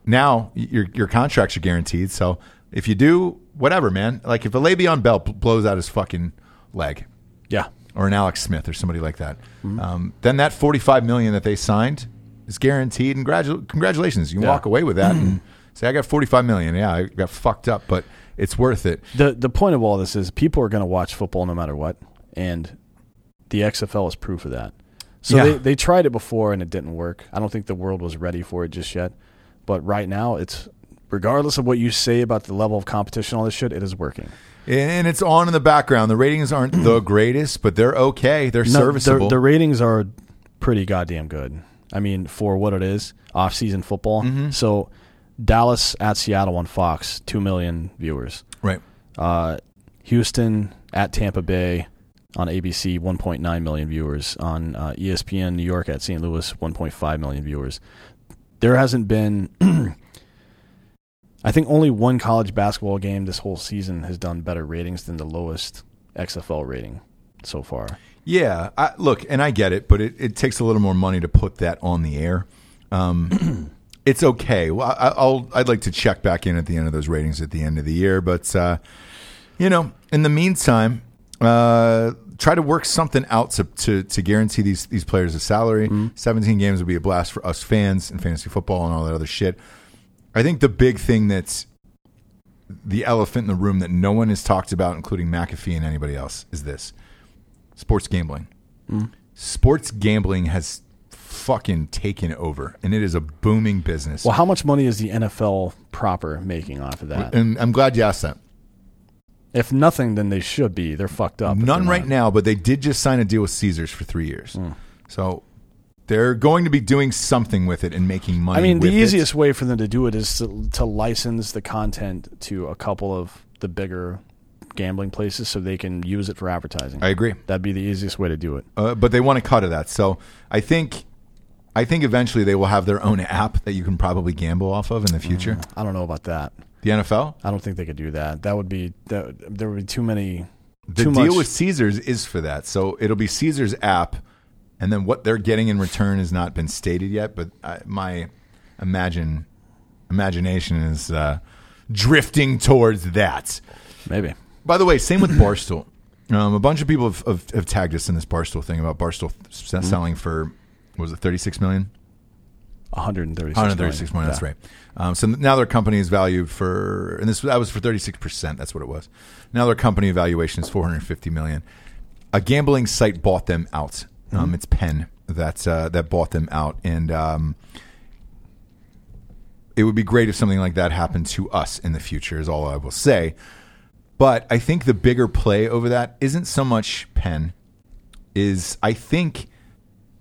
now your, your contracts are guaranteed. So if you do, whatever, man. Like if a Le'Veon Bell blows out his fucking leg Yeah. or an Alex Smith or somebody like that, um, then that 45 million that they signed is guaranteed. And gradu- congratulations. You Yeah. walk away with that and [CLEARS THROAT] say, I got 45 million. Yeah, I got fucked up, but it's worth it. the the point of all this is people are going to watch football no matter what, and the XFL is proof of that. So Yeah. they they tried it before and it didn't work. I don't think the world was ready for it just yet. But right now, it's regardless of what you say about the level of competition, all this shit, it is working. And it's on in the background. The ratings aren't the [CLEARS THROAT] greatest, but they're okay. They're No, serviceable. The, the ratings are pretty goddamn good. I mean, for what it is, off season football. Mm-hmm. So Dallas at Seattle on Fox, two million viewers. right. Uh, Houston at Tampa Bay on ABC, 1.9 million viewers. On uh, ESPN New York at St. Louis, 1.5 million viewers. There hasn't been, [CLEARS THROAT] I think, only one college basketball game this whole season has done better ratings than the lowest XFL rating so far. Yeah, I, look, and I get it, but it, it takes a little more money to put that on the air. Um, [CLEARS THROAT] it's okay. Well, I, I'll I'd like to check back in at the end of those ratings at the end of the year, but uh, you know, in the meantime, uh, try to work something out to, to to guarantee these these players a salary. Seventeen games would be a blast for us fans and fantasy football and all that other shit. I think the big thing that's the elephant in the room that no one has talked about, including McAfee and anybody else, is this sports gambling. Sports gambling has fucking taken over, and it is a booming business. Well, how much money is the NFL proper making off of that? And I'm glad you asked that. If nothing, then they should be. They're fucked up. None right now, but they did just sign a deal with Caesars for three years. Hmm. So they're going to be doing something with it and making money. I mean, the with it. easiest way for them to do it is to, to license the content to a couple of the bigger gambling places so they can use it for advertising. I agree. That'd be the easiest way to do it. uh, but they want to cut of that. So I think, I think eventually they will have their own app that you can probably gamble off of in the future. I don't know about that. The NFL, I don't think they could do that. That would be that. There would be too many. the too deal much. with Caesars is for that. So it'll be Caesars app, and then what they're getting in return has not been stated yet. But I, my imagine imagination is uh, drifting towards that. maybe. By the way, same with Barstool. [CLEARS THROAT] Um, a bunch of people have, have, have tagged us in this Barstool thing about Barstool s- selling for what was it thirty six million 136. 136 million. That's Yeah. right. Um, so now their company is valued for, and this that was for 36 percent. That's what it was. Now their company valuation is 450 million. A gambling site bought them out. Um, it's Penn that uh, that bought them out, and um, it would be great if something like that happened to us in the future. Is all I will say. But I think the bigger play over that isn't so much Penn. Is I think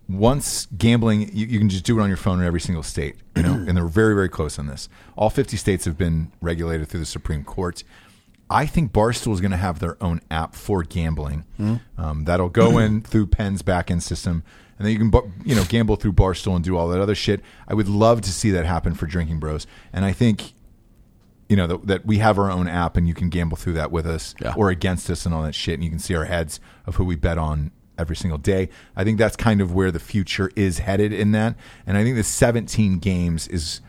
once gambling, you, you can just do it on your phone in every single state, [CLEARS THROAT] you know, and they're very, very close on this. All 50 states have been regulated through the Supreme Court. I think Barstool is going to have their own app for gambling. Um, that'll go in [CLEARS THROAT] through Penn's backend system, and then you can, you know, gamble through Barstool and do all that other shit. I would love to see that happen for Drinking Bros, and I think, you know, that, that we have our own app and you can gamble through that with us Yeah. or against us and all that shit, and you can see our heads of who we bet on every single day. I think that's kind of where the future is headed in that, and I think the 17 games is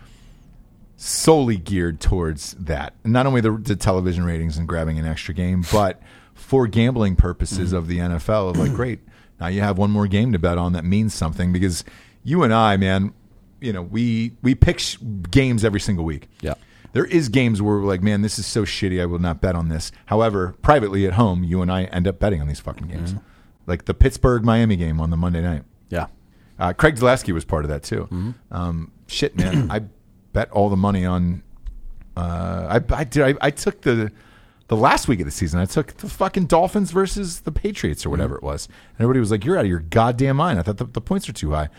solely geared towards that. Not only the, the television ratings and grabbing an extra game, but for gambling purposes mm-hmm. of the NFL. Of like, great, now you have one more game to bet on that means something because you and I, man, you know, we we pick sh- games every single week. Yeah. There is games where we're like, man, this is so shitty. I will not bet on this. However, privately at home, you and I end up betting on these fucking games, mm-hmm. Like the Pittsburgh Miami game on the Monday night. Yeah. Uh, Craig Zaleski was part of that too. Um, shit, man, [CLEARS THROAT] I bet all the money on. Uh, I I did. I, I took the the last week of the season. I took the fucking Dolphins versus the Patriots or whatever it was. And everybody was like, "You're out of your goddamn mind." I thought the, the points are too high.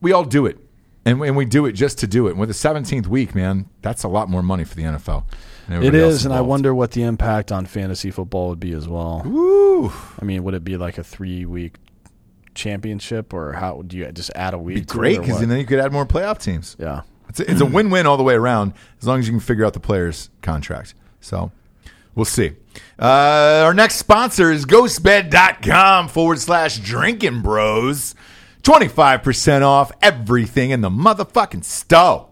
We all do it, and, and we do it just to do it. And with the 17th week, man, that's a lot more money for the NFL. It is, and I wonder what the impact on fantasy football would be as well. Woo. I mean, would it be like a three week championship, or how would you just add a week? Be great because then you could add more playoff teams. yeah, It's a, it's a [CLEARS THROAT] win-win all the way around as long as you can figure out the player's contract. So we'll see. Uh, our next sponsor is ghostbed.com forward slash drinking bros. 25% off everything in the motherfucking stove.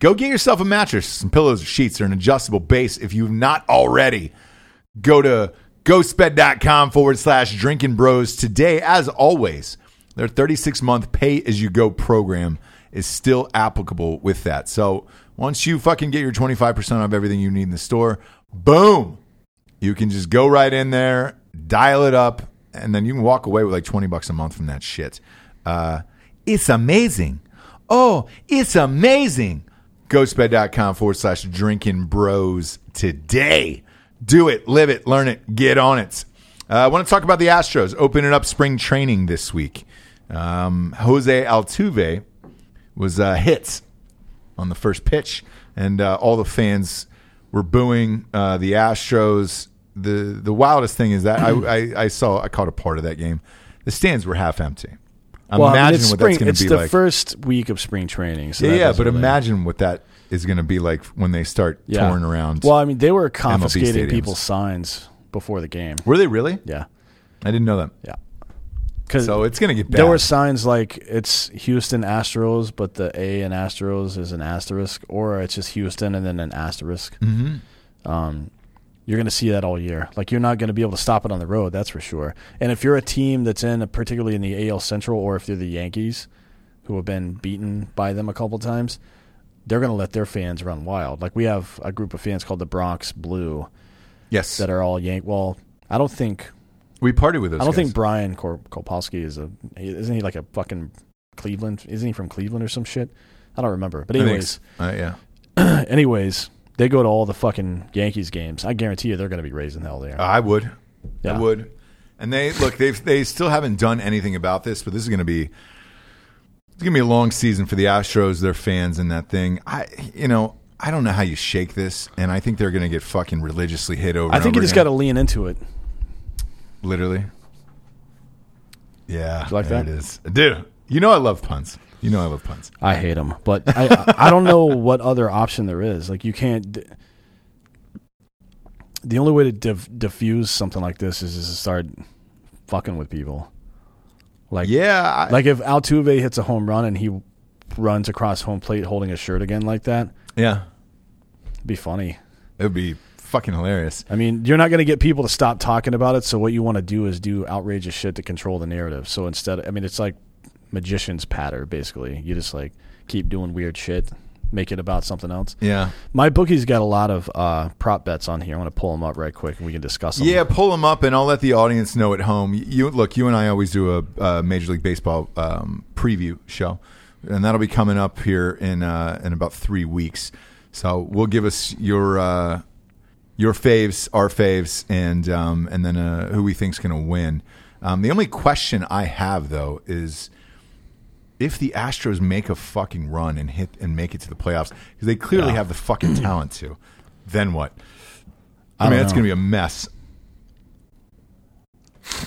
Go get yourself a mattress, some pillows, or sheets, or an adjustable base if you've not already. Go to ghostbed.com forward slash drinking bros today. As always, their 36 month pay as you go program is still applicable with that. So once you fucking get your 25% off everything you need in the store, boom, you can just go right in there, dial it up, and then you can walk away with like 20 bucks a month from that shit. Uh, it's amazing. Oh, it's amazing. Ghostbed.com forward slash drinking bros today. Do it, live it, learn it, get on it. Uh, I want to talk about the Astros opening up spring training this week. Um, Jose Altuve was uh, hit on the first pitch, and uh, all the fans were booing uh, the Astros. the The wildest thing is that I, I, I saw I caught a part of that game. The stands were half empty. Well, I mean, imagine it's what spring. that's going It's to be the first week of spring training. So yeah, yeah, but really- imagine what that is going to be like when they start Yeah. touring around. Well, I mean, they were confiscating people's signs before the game. were they really? Yeah, I didn't know that. yeah. Because So it's going to get bad. there were signs like it's Houston Astros, but the A in Astros is an asterisk, or it's just Houston and then an asterisk. hmm Um, you're going to see that all year. Like you're not going to be able to stop it on the road, that's for sure. And if you're a team that's in, particularly in the AL Central, or if they're the Yankees, who have been beaten by them a couple times, they're going to let their fans run wild. Like we have a group of fans called the Bronx Blue Yes, that are all Yank. Well, I don't think we party with those. I don't guys. think Brian Kor- Kolpowski is a isn't he like a fucking Cleveland? Isn't he from Cleveland or some shit? I don't remember. But anyways. Uh, yeah, [CLEARS THROAT] anyways, they go to all the fucking Yankees games. I guarantee you they're going to be raising hell there. I would. Yeah. I would. And they look. They they still haven't done anything about this, but this is going to be. It's going to be a long season for the Astros, their fans, and that thing. I, you know, I don't know how you shake this, and I think they're going to get fucking religiously hit over. I think you just got to lean into it. literally. Yeah, you like that? It is, dude. You know I love puns. You know I love puns. I hate them, but I I don't know [LAUGHS] what other option there is. Like you can't. The only way to diff- diffuse something like this is, is to start fucking with people. Like Yeah, I, Like if Altuve hits a home run and he runs across home plate holding a shirt again like that, yeah, it'd be funny. it would be fucking hilarious. I mean, you're not going to get people to stop talking about it. So what you want to do is do outrageous shit to control the narrative. So instead, I mean, it's like magician's patter. Basically, you just like keep doing weird shit, make it about something else. Yeah. My bookie's got a lot of uh, prop bets on here. I want to pull them up right quick and we can discuss them. Yeah, pull them up, and I'll let the audience know at home. You look, you and I always do a, uh Major League Baseball um, preview show, and that'll be coming up here in uh, in about three weeks. So we'll give us your uh, your faves, our faves, and um, and then uh, who we think's going to win. Um, the only question I have though is if the Astros make a fucking run and hit and make it to the playoffs because they clearly Yeah. have the fucking [CLEARS THROAT] talent to, then what? I, I mean, it's going to be a mess.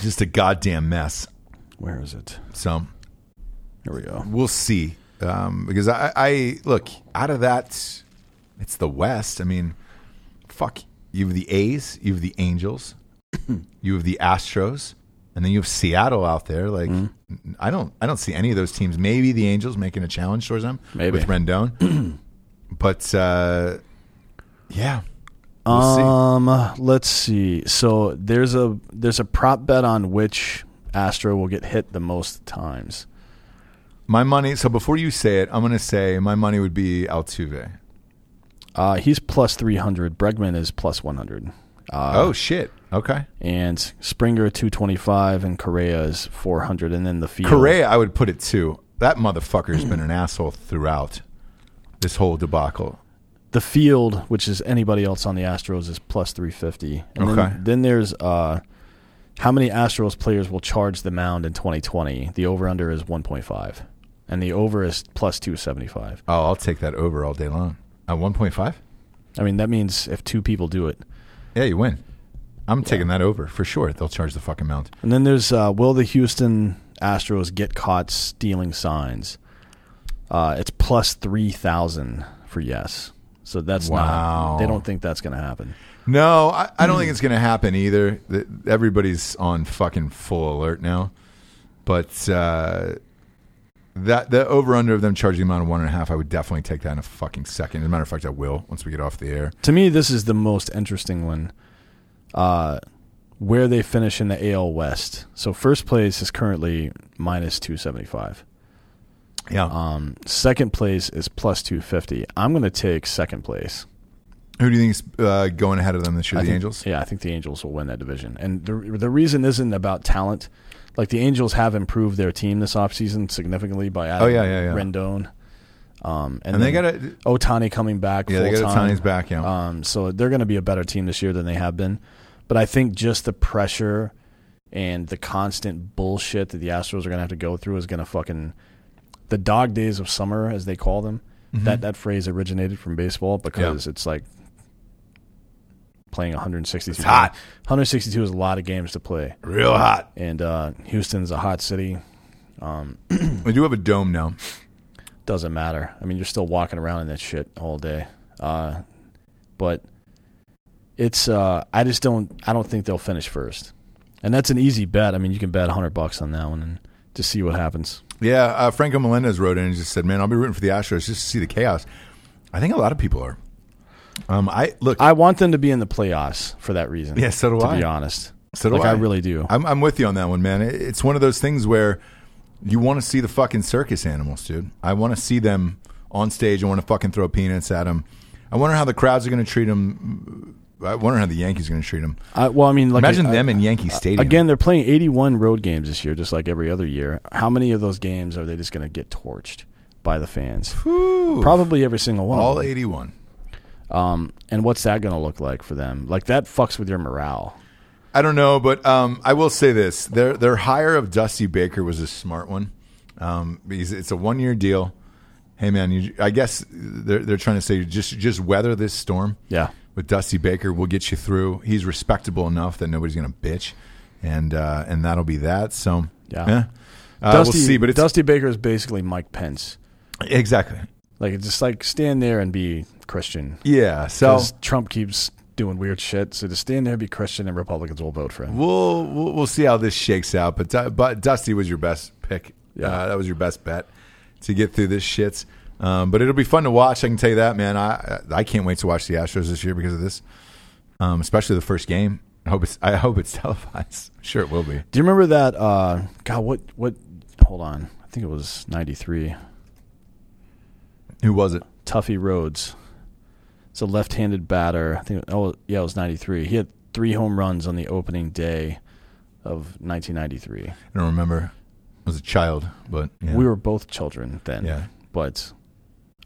Just a goddamn mess. Where is it? So Here we go. we'll see. Um, because I, I look out of that, it's the West. I mean, fuck. You have the A's, you have the Angels, [CLEARS THROAT] you have the Astros, and then you have Seattle out there. Like, Mm-hmm. I don't, I don't see any of those teams. Maybe the Angels making a challenge towards them Maybe. with Rendon, [CLEARS THROAT] but uh, yeah, we'll see. Um, let's see. So there's a there's a prop bet on which Astro will get hit the most times. My money. So before you say it, I'm going to say my money would be Altuve. Uh, he's plus three hundred. Bregman is plus one hundred. Uh, oh shit. Okay. and Springer two twenty five, and Correa is four hundred, and then the field. Correa, I would put it too. That motherfucker's been an asshole throughout this whole debacle. The field, which is anybody else on the Astros, is plus three fifty. And Okay. Then, then there's uh, how many Astros players will charge the mound in twenty twenty? The over under is one point five, and the over is plus two seventy five. Oh, I'll take that over all day long. At 1.5? I mean, that means if two people do it. Yeah, you win. I'm taking that over for sure. They'll charge the fucking amount. And then there's uh, will the Houston Astros get caught stealing signs? Uh, it's plus three thousand for yes. So that's Wow. not. They don't think that's going to happen. No, I, I don't think it's going to happen either. The- Everybody's on fucking full alert now. But uh, that the over under of them charging the amount of one and a half, I would definitely take that in a fucking second. As a matter of fact, I will once we get off the air. To me, this is the most interesting one. Uh, where they finish in the AL West. So first place is currently minus two seventy five. Yeah. Um, second place is plus two fifty. I'm going to take second place. Who do you think is uh, going ahead of them this year? I The think- Angels? Yeah, I think the Angels will win that division. And the the reason isn't about talent. Like the Angels have improved their team this offseason significantly by adding Oh, yeah, yeah, yeah. Rendon. Um, and, And they got. Ohtani coming back. Yeah, they got. Ohtani's back, yeah. Um, so they're going to be a better team this year than they have been. But I think just the pressure and the constant bullshit that the Astros are going to have to go through is going to fucking the dog days of summer, as they call them. Mm-hmm. That that phrase originated from baseball because it's like playing 162. It's hot. 162 is a lot of games to play, Real hot. and uh, Houston's a hot city. Um, [CLEARS THROAT] We do have a dome now. doesn't matter. I mean, you're still walking around in that shit all day. Uh, but it's uh, I just don't I don't think they'll finish first, and that's an easy bet. I mean, you can bet hundred bucks on that one and just see what happens. Yeah, uh, Franco Melendez wrote in and just said, "Man, I'll be rooting for the Astros just to see the chaos." I think a lot of people are. Um, I look. I want them to be in the playoffs for that reason. Yeah, so do to I. To be honest. So do like I. I really do. I'm, I'm with you on that one, man. It's one of those things where you want to see the fucking circus animals, dude. I want to see them on stage. I want to fucking throw peanuts at them. I wonder how the crowds are going to treat them. I wonder how the Yankees are going to treat them. I, well, I mean, like Imagine I- them in Yankee Stadium. Again, they're playing 81 road games this year, just like every other year. How many of those games are they just going to get torched by the fans? Whew. Probably every single one. all 81. Um, and what's that going to look like for them? Like that fucks with your morale. I don't know, but um, I will say this: their their hire of Dusty Baker was a smart one um, it's a one year deal. Hey, man, you, I guess they're they're trying to say just just weather this storm. Yeah. With Dusty Baker, we'll get you through. He's respectable enough that nobody's going to bitch, and uh, and that'll be that. So Yeah. eh. Uh, Dusty, we'll see. But it's Dusty Baker is basically Mike Pence. exactly Like it's just like stand there and be Christian. yeah. So Trump keeps doing weird shit. So to stand there, and be Christian, and Republicans will vote for him. we'll, we'll we'll see how this shakes out. But but Dusty was your best pick. Yeah. Uh, that was your best bet to get through this shit. Um, but it'll be fun to watch. I can tell you that, man. I I can't wait to watch the Astros this year because of this, um, especially the first game. I hope it's I hope it's [LAUGHS] televised. Sure, it will be. Do you remember that? Uh, God, what what? Hold on. I think it was '93. Who was it? Tuffy Rhodes. It's a left-handed batter. I think. Oh, yeah, it was '93. He had three home runs on the opening day of 1993. I don't remember. I was a child, but yeah. We were both children then. Yeah. But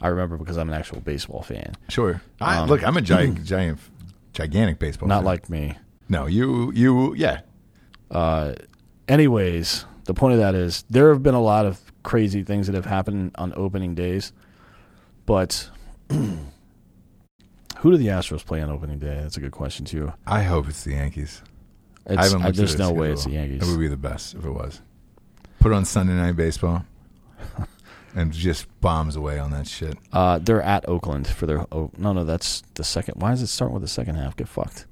I remember because I'm an actual baseball fan. sure. I, Um, look, I'm a giant, [CLEARS THROAT] giant, gigantic baseball. Not fan. like me. no, you, you, yeah. Uh, anyways, the point of that is there have been a lot of crazy things that have happened on opening days, but [CLEARS THROAT] who do the Astros play on opening day? That's a good question too. I hope it's the Yankees. I It's, haven't I, looked there's no way it's the schedule. Yankees. It would be the best if it was. Put on Sunday Night Baseball, and just bombs away on that shit. Uh, they're at Oakland for their. Oh, no, no, that's the second. Why is it starting with the second half? Get fucked.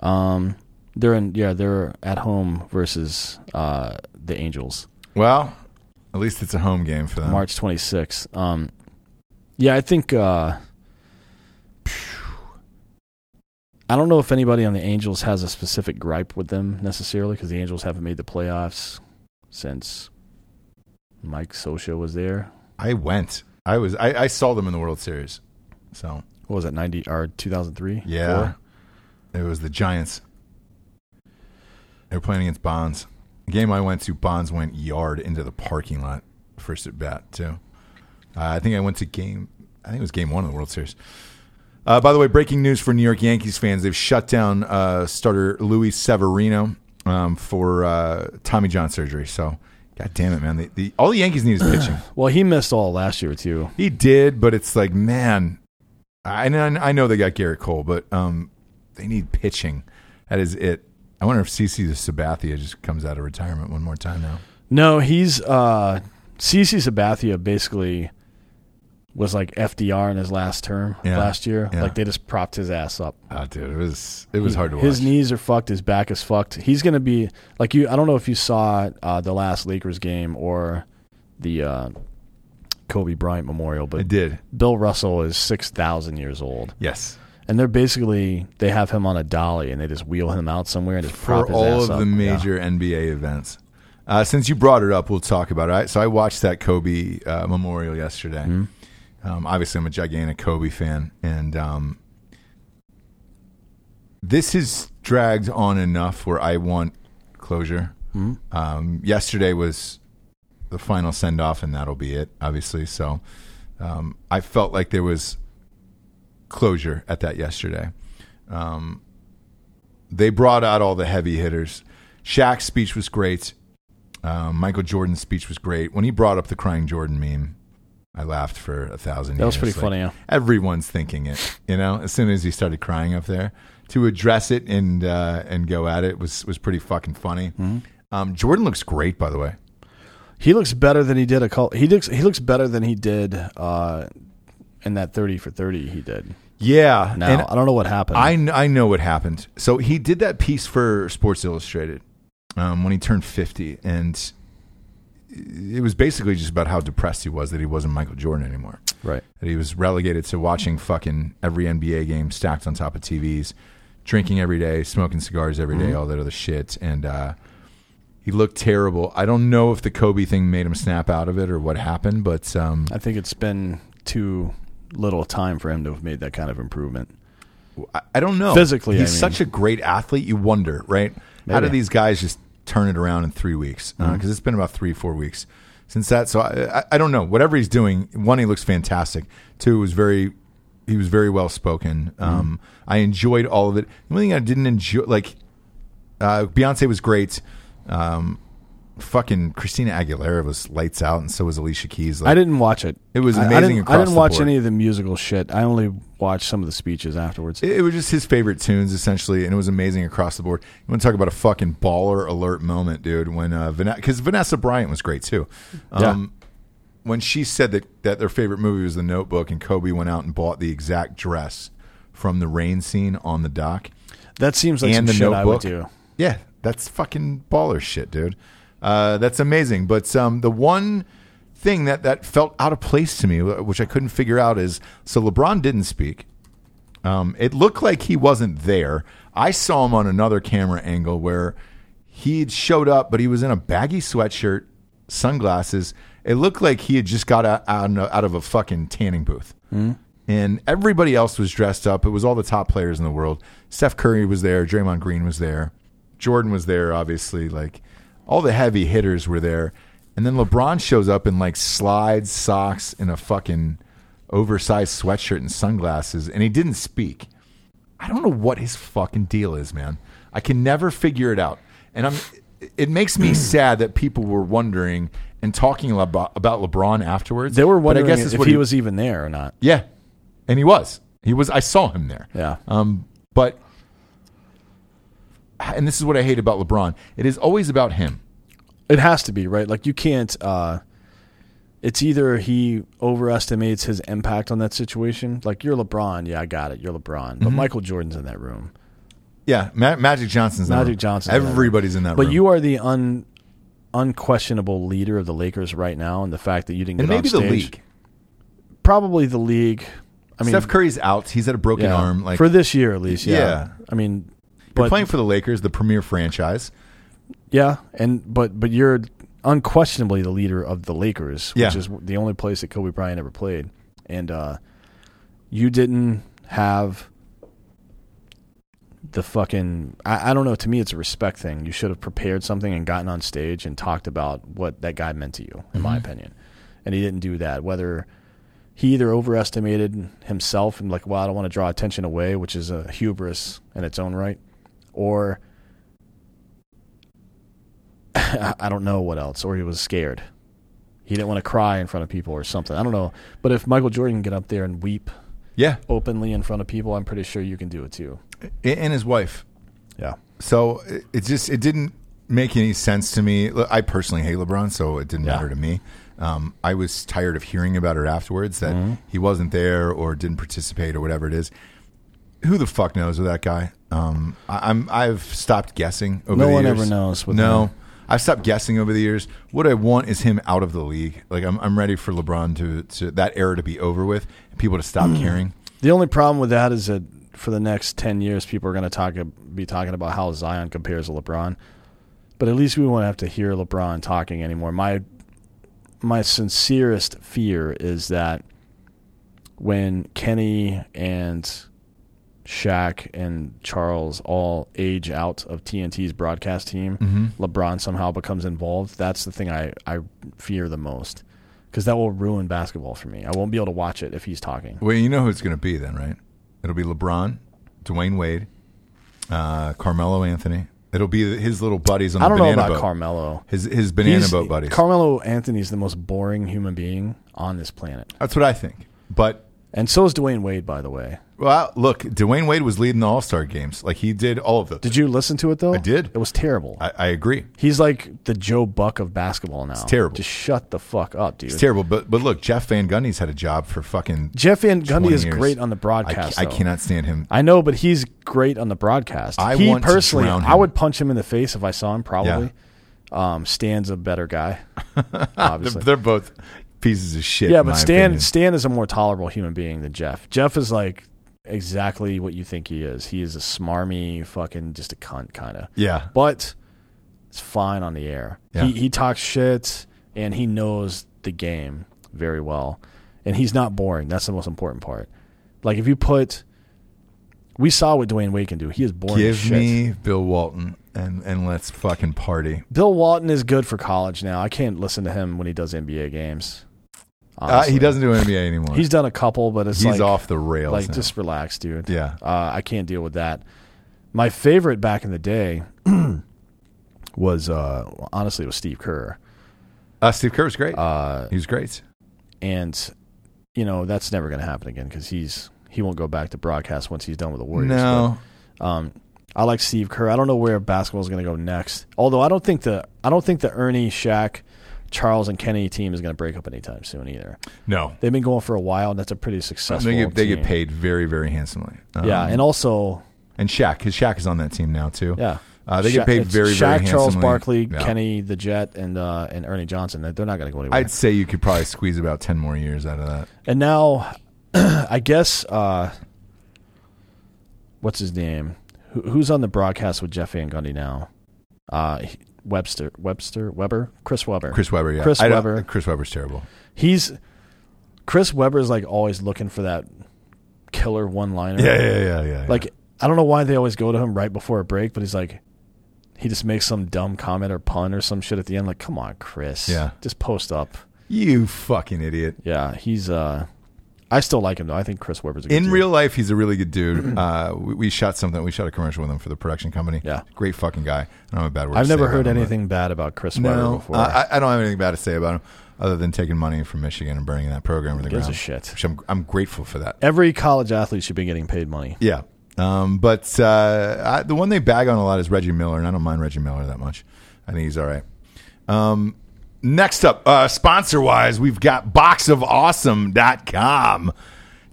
Um, they're in. Yeah, they're at home versus uh the Angels. Well, at least it's a home game for them. March 26th. Um, yeah, I think. Uh, I don't know if anybody on the Angels has a specific gripe with them necessarily because the Angels haven't made the playoffs since Mike Scioscia was there. I went. I was. I, I saw them in the World Series. So What was that? 90 or 2003? yeah, it was the Giants. They were playing against Bonds. The game I went to, Bonds went yard into the parking lot first at bat too. Uh, I think I went to game. I think it was game one of the World Series. Uh, by the way, breaking news for New York Yankees fans: they've shut down uh, starter Luis Severino um, for uh, Tommy John surgery. So, god damn it, man! The, the, all the Yankees need is pitching. [CLEARS THROAT] Well, he missed all last year too. He did, but it's like, man, I know, I know they got Gerrit Cole, but um, they need pitching. That is it. I wonder if CC Sabathia just comes out of retirement one more time now. No, he's uh CC Sabathia basically was like FDR in his last term Yeah, last year. yeah. Like they just propped his ass up. Oh, dude, it was it was He- hard to watch. His knees are fucked. His back is fucked. He's gonna be like you. I don't know if you saw uh, the last Lakers game or the uh, Kobe Bryant Memorial, I but did. Bill Russell is six thousand years old, Yes. and they're basically they have him on a dolly and they just wheel him out somewhere and just For his all of up. the Yeah. major NBA events. Uh, since you brought it up, we'll talk about it. I, so I watched that Kobe uh, memorial yesterday. Mm-hmm. Um, obviously, I'm a gigantic Kobe fan, and um, this is dragged on enough where I want closure. Mm-hmm. Um, yesterday was the final send off, and that'll be it, obviously. So um, I felt like there was closure at that yesterday. Um, they brought out all the heavy hitters. Shaq's speech was great. Um, Michael Jordan's speech was great. When he brought up the crying Jordan meme, I laughed for a thousand. That was pretty Like, funny, yeah. Everyone's thinking it, you know. As soon as he started crying up there, to address it and uh, and go at it was was pretty fucking funny. Mm-hmm. Um, Jordan looks great, by the way. He looks better than he did a call. He looks he looks better than he did uh, in that thirty for thirty. He did. Yeah, Now and I don't know what happened. I I know what happened. So he did that piece for Sports Illustrated um, when he turned fifty, and it was basically just about how depressed he was that he wasn't Michael Jordan anymore. right. That he was relegated to watching fucking every NBA game stacked on top of TVs, drinking every day, smoking cigars every day, all that other shit, and uh, he looked terrible. I don't know if the Kobe thing made him snap out of it or what happened, but um, I think it's been too little time for him to have made that kind of improvement. I, I don't know. Physically, he's I mean. such a great athlete. You wonder, right? How do these guys just turn it around in three weeks? Because Mm-hmm. it's been about three, four weeks since that. So I, I, I don't know. Whatever he's doing, one, he looks fantastic. Two, it was very, he was very well spoken. Mm-hmm. Um, I enjoyed all of it. The only thing I didn't enjoy, like, uh, Beyonce was great. Um, fucking Christina Aguilera was lights out, and so was Alicia Keys. Like, I didn't watch it. It was I- I amazing didn't, I didn't watch board. any of the musical shit. I only watched some of the speeches afterwards. It, it was just his favorite tunes, essentially, and it was amazing across the board. You want to talk about a fucking baller alert moment, dude? When uh, because Vanessa Bryant was great too. Um, When she said that that their favorite movie was The Notebook, and Kobe went out and bought the exact dress from the rain scene on the dock, that seems like and the shit I would Notebook. do. Yeah, that's fucking baller shit, dude. Uh, that's amazing. But um, the one thing that that felt out of place to me, which I couldn't figure out, is so LeBron didn't speak. Um, it looked like he wasn't there. I saw him on another camera angle where he showed up, but he was in a baggy sweatshirt sunglasses. It looked like he had just got out, out, out of a fucking tanning booth. And everybody else was dressed up. It was all the top players in the world. Steph Curry was there. Draymond Green was there. Jordan was there, obviously. Like all the heavy hitters were there. And then LeBron shows up in like slides, socks, and a fucking oversized sweatshirt and sunglasses. And he didn't speak. I don't know what his fucking deal is, man. I can never figure it out. And I'm it makes me [CLEARS THROAT] sad that people were wondering and talking about, about LeBron afterwards. They were wondering I guess if what he, was even there or not. Yeah. And he was. He was I saw him there. Yeah. Um but and this is what I hate about LeBron. It is always about him. It has to be right. Like you can't. uh It's either he overestimates his impact on that situation. Like you're LeBron, yeah, I got it. You're LeBron, Mm-hmm. but Michael Jordan's in that room. Yeah, Ma- Magic Johnson's in that Magic in room. Everybody's in that room. But room. you are the un unquestionable leader of the Lakers right now, and the fact that you didn't and get maybe the league. probably the league. I mean, Steph Curry's out. He's had a broken yeah, arm. Like for this year at least. Yeah, Yeah. I mean, you're playing for the Lakers, the premier franchise. Yeah, and but but you're unquestionably the leader of the Lakers, which is the only place that Kobe Bryant ever played, and uh, you didn't have the fucking I, I don't know to me it's a respect thing. You should have prepared something and gotten on stage and talked about what that guy meant to you in my opinion. And he didn't do that whether he either overestimated himself and like well i don't want to draw attention away which is a hubris in its own right or [LAUGHS] i don't know what else or he was scared he didn't want to cry in front of people or something i don't know but if michael jordan can get up there and weep Yeah, openly in front of people i'm pretty sure you can do it too and his wife. yeah So it, just it didn't make any sense to me. I personally hate LeBron, so it didn't Yeah. matter to me. Um, I was tired of hearing about it afterwards that Mm-hmm. he wasn't there or didn't participate or whatever it is. Who the fuck knows with that guy? Um, I, I'm I've stopped guessing over No one years. ever knows with no, him. I've stopped guessing over the years. What I want is him out of the league. Like I'm I'm ready for LeBron to, to that era to be over with and people to stop Mm. caring. The only problem with that is that for the next ten years, people are going to talk be talking about how Zion compares to LeBron. But at least we won't have to hear LeBron talking anymore. My my sincerest fear is that when Kenny and Shaq and Charles all age out of TNT's broadcast team, LeBron somehow becomes involved. That's the thing I, I fear the most because that will ruin basketball for me. I won't be able to watch it if he's talking. Well, you know who it's going to be then, right? It'll be LeBron, Dwyane Wade, uh, Carmelo Anthony. It'll be his little buddies on the I don't know about boat. Carmelo. His his banana He's- boat buddies. Carmelo Anthony's the most boring human being on this planet. That's what I think. But And so is Dwyane Wade, by the way. Well, look, Dwyane Wade was leading the All Star games. Like he did all of those. Did you listen to it though? I did. It was terrible. I, I agree. He's like the Joe Buck of basketball now. It's terrible. Just shut the fuck up, dude. It's terrible. But but look, Jeff Van Gundy's had a job for fucking. Jeff Van Gundy 20 is years. great on the broadcast. I though. cannot stand him. I know, but he's great on the broadcast. I he want to personally, I would punch him in the face if I saw him. Probably. Um, Stan's a better guy. [LAUGHS] They're, obviously. they're both pieces of shit. yeah, but Stan opinion. Stan is a more tolerable human being than Jeff. Jeff is like exactly what you think he is. He is a smarmy, fucking just a cunt kind of. Yeah. But it's fine on the air. Yeah. He he talks shit and he knows the game very well. And he's not boring. That's the most important part. Like if you put we saw what Dwyane Wade can do. He is boring Give shit. me Bill Walton and and let's fucking party. Bill Walton is good for college now. I can't listen to him when he does NBA games. Uh, he doesn't do NBA anymore. He's done a couple, but it's He's like, off the rails. like now. just relax, dude. Yeah. uh, I can't deal with that. My favorite back in the day [CLEARS THROAT] was uh, honestly it was Steve Kerr, Uh, Steve Kerr was great. uh, he was great. and you know that's never going to happen again because he's he won't go back to broadcast once he's done with the Warriors. No, But, um, I like Steve Kerr. I don't know where basketball is going to go next. Although I don't think the I don't think the Ernie, Shaq, Charles, and Kenny team is going to break up anytime soon either. no. They've been going for a while, and that's a pretty successful. They get, they get paid very, very handsomely. Um, Yeah, and also and Shaq, because Shaq is on that team now too. Yeah, Uh, they Sha- get paid very, Shaq, very handsomely. Charles Barkley, Yeah. Kenny the Jet, and uh, and Ernie Johnson. They're not going to go anywhere. I'd say you could probably squeeze about ten more years out of that. and now, [CLEARS THROAT] I guess uh, what's his name? Who, who's on the broadcast with Jeff Van Gundy now? Uh, he- Webster, Webster, Weber, Chris Webber. Chris Webber, yeah. Chris I Webber. Chris Webber's terrible. He's Chris Webber's like always looking for that killer one liner. Yeah, yeah, yeah, yeah. Like I don't know why they always go to him right before a break, but he's like he just makes some dumb comment or pun or some shit at the end. Like, come on, Chris. Yeah. Just post up. you fucking idiot. Yeah, he's uh I still like him though. I think Chris Webber's a good In dude. real life, he's a really good dude. [CLEARS THROAT] Uh, we, we shot something. We shot a commercial with him for the production company. Yeah. great fucking guy. I don't have a bad word. I've to say never about heard him, anything bad about Chris Webber No, before. I, I don't have anything bad to say about him other than taking money from Michigan and burning that program to the gives a ground. shit. Which I'm, I'm grateful for that. Every college athlete should be getting paid money. Yeah. Um, but uh, I, the one they bag on a lot is Reggie Miller, and I don't mind Reggie Miller that much. I think he's all right. Um, next up, uh, sponsor wise, we've got boxofawesome.com.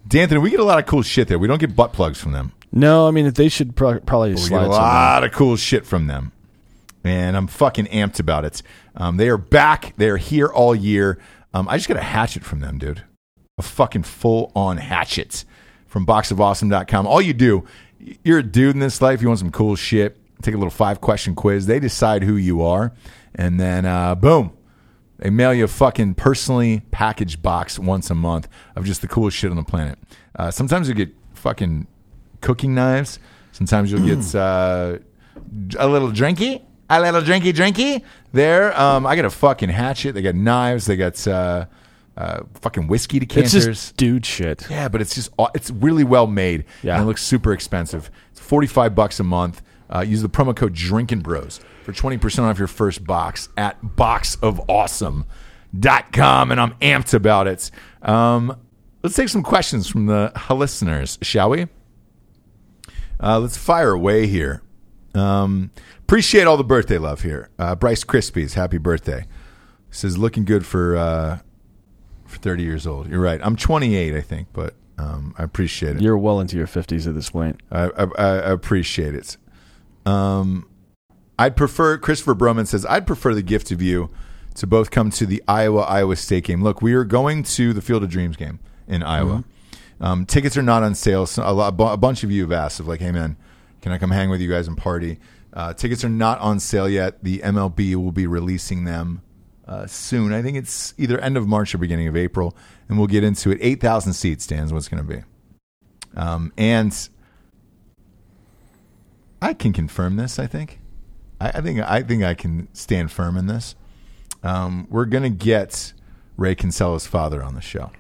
D'Anthony, we get a lot of cool shit there. We don't get butt plugs from them. No, I mean they should pro- probably We get a something. lot of cool shit from them. And I'm fucking amped about it. Um, they are back. They are here all year. Um, I just got a hatchet from them, dude. A fucking full on hatchet from boxofawesome.com. All you do, you're a dude in this life. You want some cool shit. Take a little five question quiz. They decide who you are. And then, uh, boom, they mail you a fucking personally packaged box once a month of just the coolest shit on the planet. Uh, sometimes you get fucking cooking knives. Sometimes you'll get uh, a little drinky, a little drinky drinky. There, um, I got a fucking hatchet. They got knives. They got uh, uh, fucking whiskey decanters. It's just dude shit. Yeah, but it's just aw- it's really well made. Yeah. and it looks super expensive. It's forty five bucks a month. Uh, use the promo code Drinking Bros for twenty percent off your first box at boxofawesome.com. and I'm amped about it. Um, let's take some questions from the listeners, shall we? Uh, let's fire away here. Um, appreciate all the birthday love here. Uh, Bryce Crispies, happy birthday. Says looking good for uh, for 30 years old. You're right. I'm 28, I think, but um, I appreciate it. You're well into your fifties at this point. I, I, I appreciate it. Um, I'd prefer. Christopher Broman says I'd prefer the gift of you to both come to the Iowa Iowa State game. Look, we are going to the Field of Dreams game in Iowa. Um, tickets are not on sale. So a, lot, a bunch of you have asked of like, hey man, can I come hang with you guys and party? Uh, tickets are not on sale yet. The MLB will be releasing them uh, soon. I think it's either end of March or beginning of April, and we'll get into it. Eight thousand seats, Dan's what's going to be. Um, and I can confirm this. I think. I, I think. I think I can stand firm in this. Um, we're gonna get Ray Kinsella's father on the show.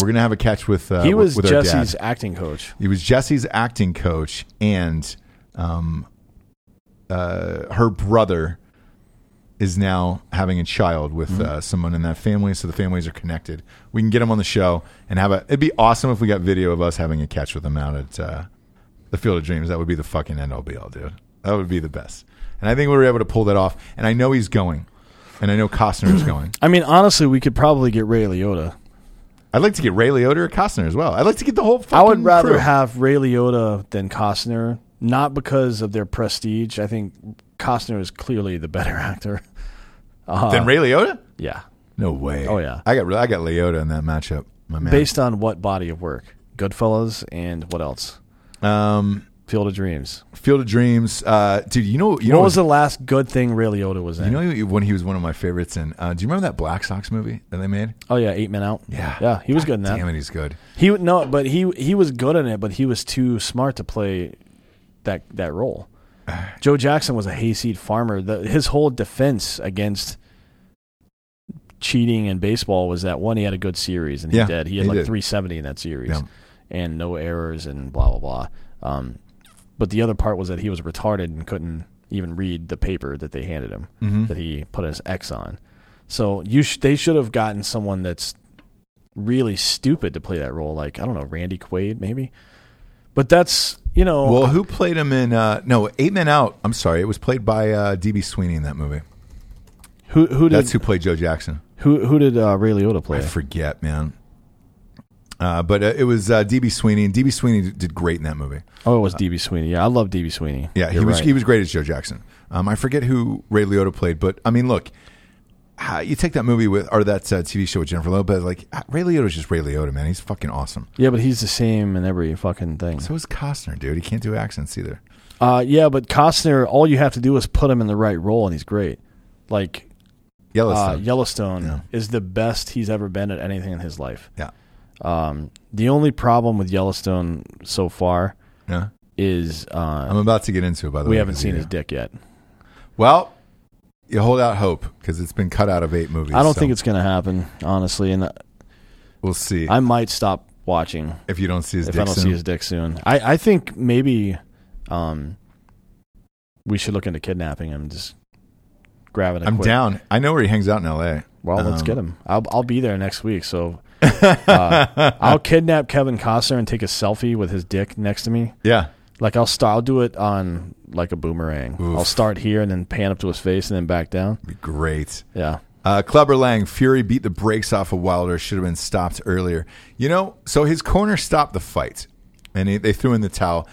We're gonna have a catch with. Uh, he with- was with dad. Jesse's acting coach. He was Jesse's acting coach, and um, uh, her brother is now having a child with Mm-hmm. uh, someone in that family. So the families are connected. We can get him on the show and have a. It'd be awesome if we got video of us having a catch with him out at uh, the Field of Dreams. That would be the fucking end all be all, dude. That would be the best. And I think we were able to pull that off. And I know he's going, and I know Costner is going. [CLEARS THROAT] I mean, honestly, we could probably get Ray Liotta. I'd like to get Ray Liotta or Costner as well. I'd like to get the whole. Fucking I would rather crew. have Ray Liotta than Costner, not because of their prestige. I think Costner is clearly the better [LAUGHS] actor. Uh, than Ray Liotta. yeah, No way. Oh, yeah. I got I got Liotta in that matchup. My man. based on what body of work? Goodfellas and what else? um, Field of Dreams. Field of Dreams. Uh, dude, you know you know what was the last good thing Ray Liotta was in? you know when he was one of my favorites in. Uh, do you remember that Black Sox movie that they made? oh yeah, Eight Men Out. Yeah. yeah, he was God good in that. Damn it, he's good. He no, but he he was good in it, but he was too smart to play that that role. [SIGHS] Joe Jackson was a hayseed farmer. The, his whole defense against cheating in baseball was that one he had a good series and he Yeah, did. He had he like did. 370 in that series Yeah. and no errors and blah blah blah. Um, but the other part was that he was retarded and couldn't even read the paper that they handed him Mm-hmm. that he put his X on. So you sh- they should have gotten someone that's really stupid to play that role, like I don't know, Randy Quaid maybe. But that's you know, Well, who played him in? Uh, no, Eight Men Out. I'm sorry, it was played by uh, DB Sweeney in that movie. who who did That's who played Joe Jackson. who who did uh, Ray Liotta play? I forget, man. Uh, but uh, it was uh, DB Sweeney, and DB Sweeney did great in that movie. oh, it was DB Sweeney. Yeah, I love DB Sweeney. Yeah, he You're was right. he was great as Joe Jackson. Um, I forget who Ray Liotta played, but I mean, look, you take that movie with or that uh, TV show with Jennifer Lopez. Like ah, Ray Liotta's just Ray Liotta, man. He's fucking awesome. Yeah, but he's the same in every fucking thing. So is Costner, dude. He can't do accents either. Uh, yeah, but Costner, all you have to do is put him in the right role, and he's great. Like Yellowstone. uh, Yellowstone is the best he's ever been at anything in his life. yeah. Um, the only problem with Yellowstone so far Yeah. is uh, I'm uh, about to get into it. By the we way, we haven't seen you- his dick yet. Well, you hold out hope because it's been cut out of eight movies. I don't so think it's going to happen, honestly, and We'll see I might stop watching if you don't see his if dick I don't soon. see his dick soon. I, I think maybe um, we should look into kidnapping him, just grabbing I'm quick- down. I know where he hangs out in L.A. Well, let's Um, get him. I'll I'll be there next week, so uh, I'll kidnap Kevin Costner and take a selfie with his dick next to me. Yeah. Like I'll start. I'll do it on like a boomerang. Oof. I'll start here and then pan up to his face and then back down. Be great. Yeah. Uh, Clubber Lang, Fury beat the brakes off of Wilder. Should have been stopped earlier. You know, so his corner stopped the fight, and he, they threw in the towel.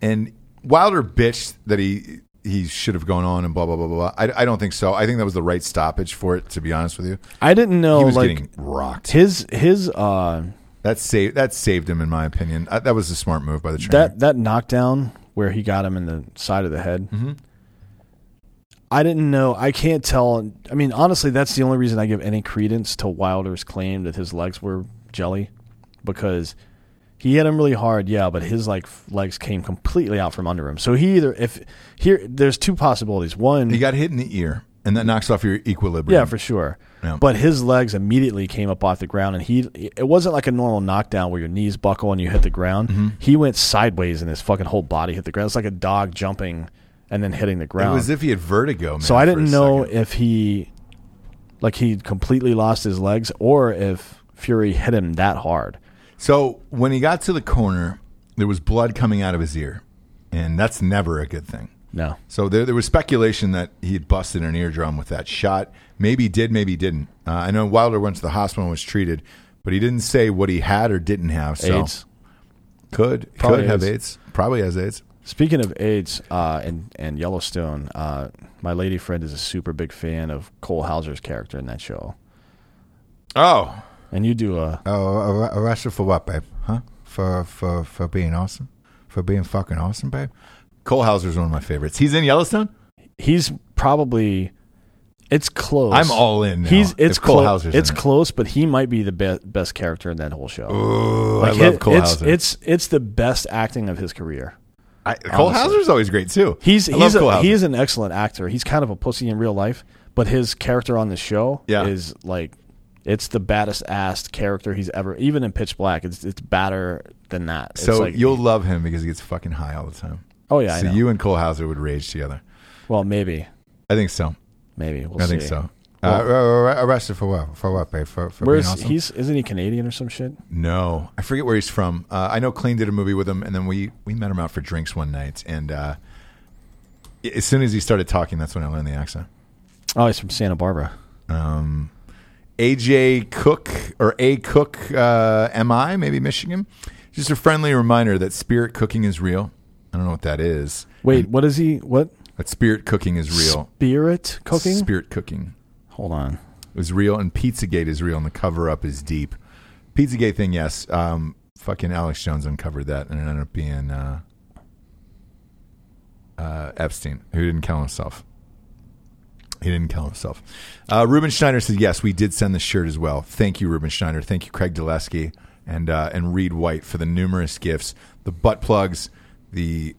And Wilder bitched that he he should have gone on and blah blah blah blah. blah. I, I don't think so. I think that was the right stoppage for it. To be honest with you, I didn't know he was like getting rocked. his his uh That saved that saved him, in my opinion. Uh, that was a smart move by the trainer. that that knockdown where he got him in the side of the head. Mm-hmm. I didn't know. I can't tell. I mean, honestly, that's the only reason I give any credence to Wilder's claim that his legs were jelly, because he hit him really hard, yeah, but his like legs came completely out from under him. So he either if here, there's two possibilities. One, he got hit in the ear, and that knocks off your equilibrium. yeah, for sure. Yeah. But his legs immediately came up off the ground, and he it wasn't like a normal knockdown where your knees buckle and you hit the ground. Mm-hmm. He went sideways, and his fucking whole body hit the ground. It's like a dog jumping and then hitting the ground. it was as if he had vertigo. Man, so I didn't know second. if he like he completely lost his legs or if Fury hit him that hard. So when he got to the corner, there was blood coming out of his ear, and that's never a good thing. No. So there, there was speculation that he had busted an eardrum with that shot. Maybe he did, maybe he didn't. Uh, I know Wilder went to the hospital and was treated, but he didn't say what he had or didn't have. So AIDS. could Probably could have has- AIDS. Probably has AIDS. Speaking of AIDS uh, and and Yellowstone, uh, my lady friend is a super big fan of Cole Hauser's character in that show. Oh, And you do uh, oh, a oh, ar- arrested for what, babe? Huh? For for for being awesome? For being fucking awesome, babe? Cole Hauser's one of my favorites. He's in Yellowstone. he's probably it's close. I'm all in. Now, He's it's if Cole clo- Hauser's it's in it. close, but he might be the be- best character in that whole show. Ooh, Like, I love it- Cole it's, Hauser. It's it's the best acting of his career. I, Cole honestly. Hauser's always great too. He's I he's Cole a, Hauser. he is an excellent actor. He's kind of a pussy in real life, but his character on the show Yeah. is like it's the baddest assed character he's ever. Even in Pitch Black, it's it's badder than that. It's So like, you'll love him because he gets fucking high all the time. oh yeah, so you and Cole Hauser would rage together. well maybe I think so. maybe we'll I see. think so. Well- uh, arrested for what? For what, babe? For, for Where's he's isn't he Canadian or some shit? No, I forget where he's from. Uh, I know Clean did a movie with him, and then we we met him out for drinks one night. And uh, as soon as he started talking, that's when I learned the accent. Oh, he's from Santa Barbara. Um, AJ Cook or A Cook uh, MI, maybe Michigan. Just a friendly reminder that spirit cooking is real. I don't know what that is. Wait, what is he? What But spirit cooking is real. spirit cooking? Spirit cooking Hold on. is real, and Pizzagate is real, and the cover up is deep. Pizzagate thing, yes. Um, fucking Alex Jones uncovered that, and it ended up being uh, uh, Epstein, who didn't kill himself. He didn't kill himself. Uh, Ruben Schneider said, "Yes, we did send the shirt as well. Thank you, Ruben Schneider. Thank you, Craig Dulesky and uh, and Reed White for the numerous gifts, the butt plugs, the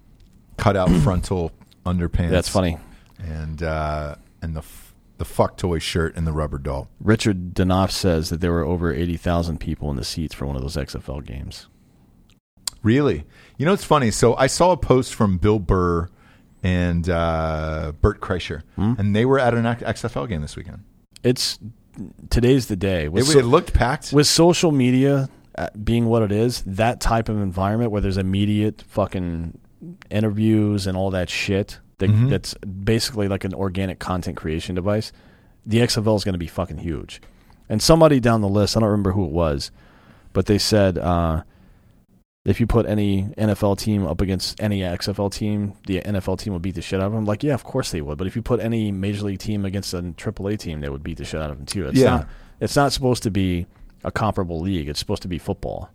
cutout [COUGHS] frontal underpants. That's funny. and uh, and the f- the fuck toy shirt and the rubber doll. Richard Danoff says that there were over eighty thousand people in the seats for one of those XFL games. Really? You know, it's funny. So I saw a post from Bill Burr and uh, Bert Kreischer, Hmm? and they were at an XFL game this weekend. It's today's the day. It, so- it looked packed. with social media uh, being what it is, that type of environment where there's immediate fucking interviews and all that shit that, Mhm. that's basically like an organic content creation device, the XFL is going to be fucking huge. And somebody down the list, I don't remember who it was, but they said uh, if you put any NFL team up against any XFL team, the NFL team would beat the shit out of them. Like, yeah, of course they would. But if you put any major league team against a AAA team, they would beat the shit out of them too. It's Yeah. not. It's not supposed to be a comparable league. It's supposed to be football,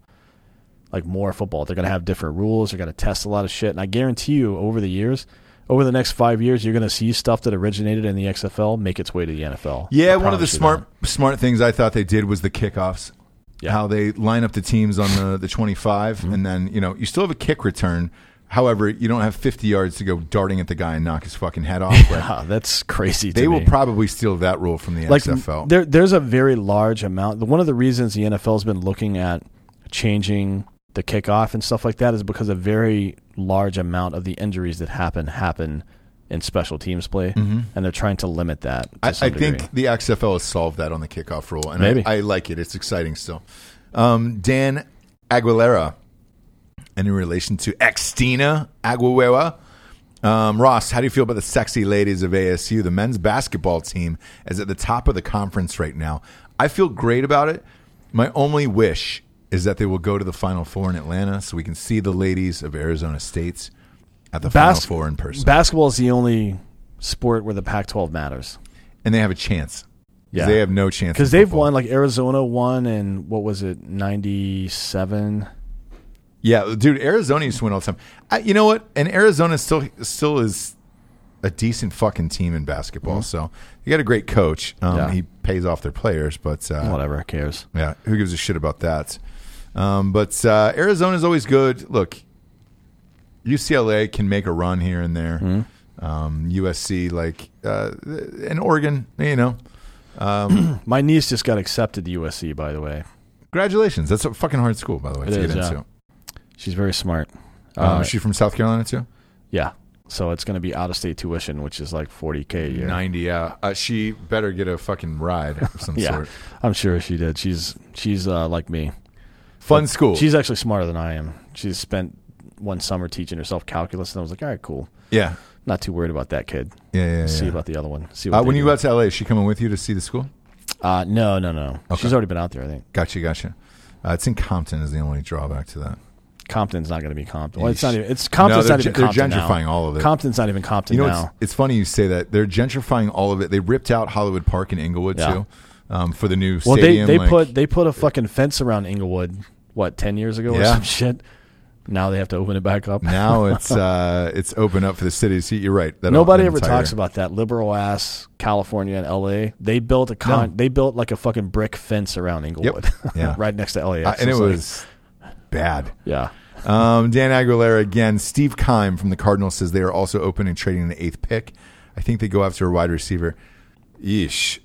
like more football. They're going to have different rules. They're going to test a lot of shit. And I guarantee you, over the years, over the next five years, you're going to see stuff that originated in the XFL make its way to the NFL. Yeah, one of the smart smart things I thought they did was the kickoffs. Yeah. How they line up the teams on the, the 25, Mm-hmm. and then, you know, you still have a kick return. However, you don't have 50 yards to go darting at the guy and knock his fucking head off. [LAUGHS] that. Right? Ah, that's crazy. They will probably steal that rule from the like XFL. there there's a very large amount one of the reasons the NFL's been looking at changing the kickoff and stuff like that is because a very large amount of the injuries that happen happen in special teams play and they're trying to limit that to Mm-hmm. I, I think the XFL has solved that on the kickoff rule, and Maybe. I, I like it. It's exciting still. Um, Dan Aguilera, and in relation to Xtina Aguilera, um, Ross, how do you feel about the sexy ladies of ASU? The men's basketball team is at the top of the conference right now. I feel great about it. My only wish is that they will go to the Final Four in Atlanta so we can see the ladies of Arizona State at the Final Four in person. basketball is the only sport where the Pac-12 matters and they have a chance. Yeah. They have no chance. because they've won like Arizona won and what was it 97 Yeah, dude, Arizona used to win all the time. I, you know what? And Arizona still still is a decent fucking team in basketball. So you got a great coach. Um, Mm-hmm. Yeah. He pays off their players, but uh, whatever who cares yeah, who gives a shit about that? Um, but uh, Arizona's always good. Look, UCLA can make a run here and there. Mm-hmm. Um, USC, like, uh, and Oregon, you know. [CLEARS THROAT] my niece just got accepted to USC by the way Congratulations. That's a fucking hard school, by the way, It to is, get yeah. into. she's very smart Um, Uh, is she from South Carolina too? Yeah. So it's going to be out of state tuition, which is like 40K a year. 90, yeah. Uh, she better get a fucking ride of some [LAUGHS] Yeah. sort. I'm sure she did. She's she's uh, like me. Fun school. She's actually smarter than I am. She's spent one summer teaching herself calculus, and I was like, all right, cool. yeah. Not too worried about that kid. Yeah, yeah, yeah. See about the other one. See what uh, when you do. got to LA, is she coming with you to see the school? Uh, no, no, no. Okay. She's already been out there, I think. Gotcha, gotcha. Uh, it's in Compton is the only drawback to that. Compton's not going to be Compton. Well, it's not even. It's Compton's they're not even they're Compton gentrifying now. all of it. Compton's not even Compton You know, now. it's, it's funny you say that. They're gentrifying all of it. They ripped out Hollywood Park in Inglewood Yeah. too um, for the new well, they stadium. they like- put they put a fucking fence around Inglewood. What ten years ago or Yeah. some shit. Now they have to open it back up. now [LAUGHS] it's uh, it's open up for the city see. You're right. Nobody ever entire- talks about that liberal ass California and L.A. They built a con. No. They built like a fucking brick fence around Inglewood, [LAUGHS] Yeah. right next to LAX. Uh, and it was bad. yeah. Um, Dan Aguilera again. Steve Keim from the Cardinals says they are also open and trading the eighth pick. I think they go after a wide receiver. Yeesh.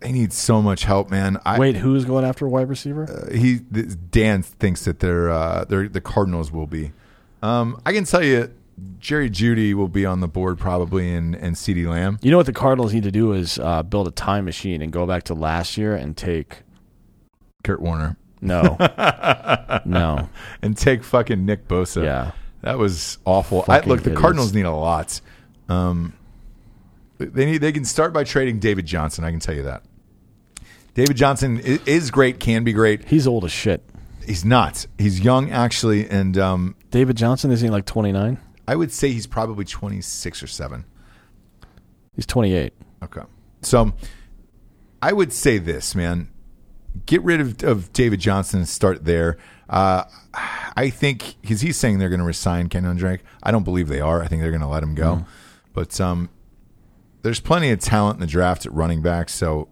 They need so much help, man. I, Wait, who's going after a wide receiver? he Dan thinks that they're, uh, they're the Cardinals will be. Um, I can tell you, Jerry Jeudy will be on the board probably, and and CeeDee Lamb. you know what the Cardinals need to do is uh, build a time machine and go back to last year and take Kurt Warner, no, [LAUGHS] no, and take fucking Nick Bosa. yeah. That was awful. I, look, the. Cardinals need a lot. Um, they need. They can start by trading David Johnson. I can tell you that. David Johnson i- is great. Can be great. He's old as shit. He's not. He's young actually, and um, David Johnson is he like twenty nine? I would say he's probably twenty six or seven. He's twenty eight. Okay. So I would say this, man. Get rid of, of David Johnson and start there. Uh, I think because he's saying they're going to resign Kenyan Drake. I don't believe they are. I think they're going to let him go. But um, there's plenty of talent in the draft at running back, so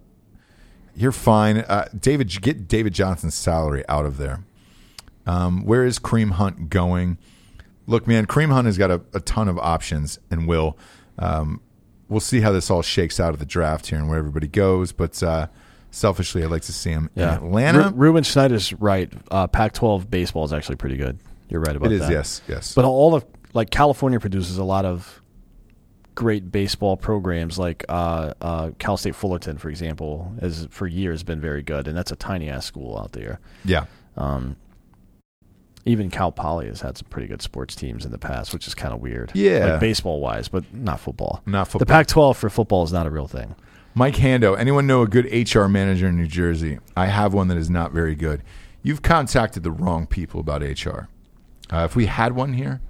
you're fine. Uh, David, get David Johnson's salary out of there. Um, where is Kareem Hunt going? Look, man, Kareem Hunt has got a, a ton of options and will. Um, we'll see how this all shakes out of the draft here and where everybody goes. But uh, selfishly, I'd like to see him Yeah, in Atlanta. Ru- Ruben Schneider's right. Uh, Pac twelve baseball is actually pretty good. You're right about it is, that. yes, yes. But all of like California produces a lot of great baseball programs, like uh, uh, Cal State Fullerton, for example, has for years been very good, and that's a tiny ass school out there. yeah, Um, even Cal Poly has had some pretty good sports teams in the past, which is kind of weird. Yeah. like baseball wise, but not football. not football. The Pac-12 for football is not a real thing. Mike Hando. Anyone know a good HR manager in New Jersey? I have one that is not very good. you've contacted the wrong people about HR. Uh, if we had one here,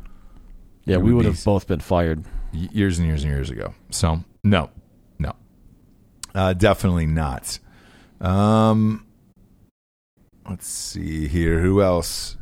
Yeah, we would have both been fired. Years and years and years ago. So no, no, uh, definitely not. Um, let's see here. Who else?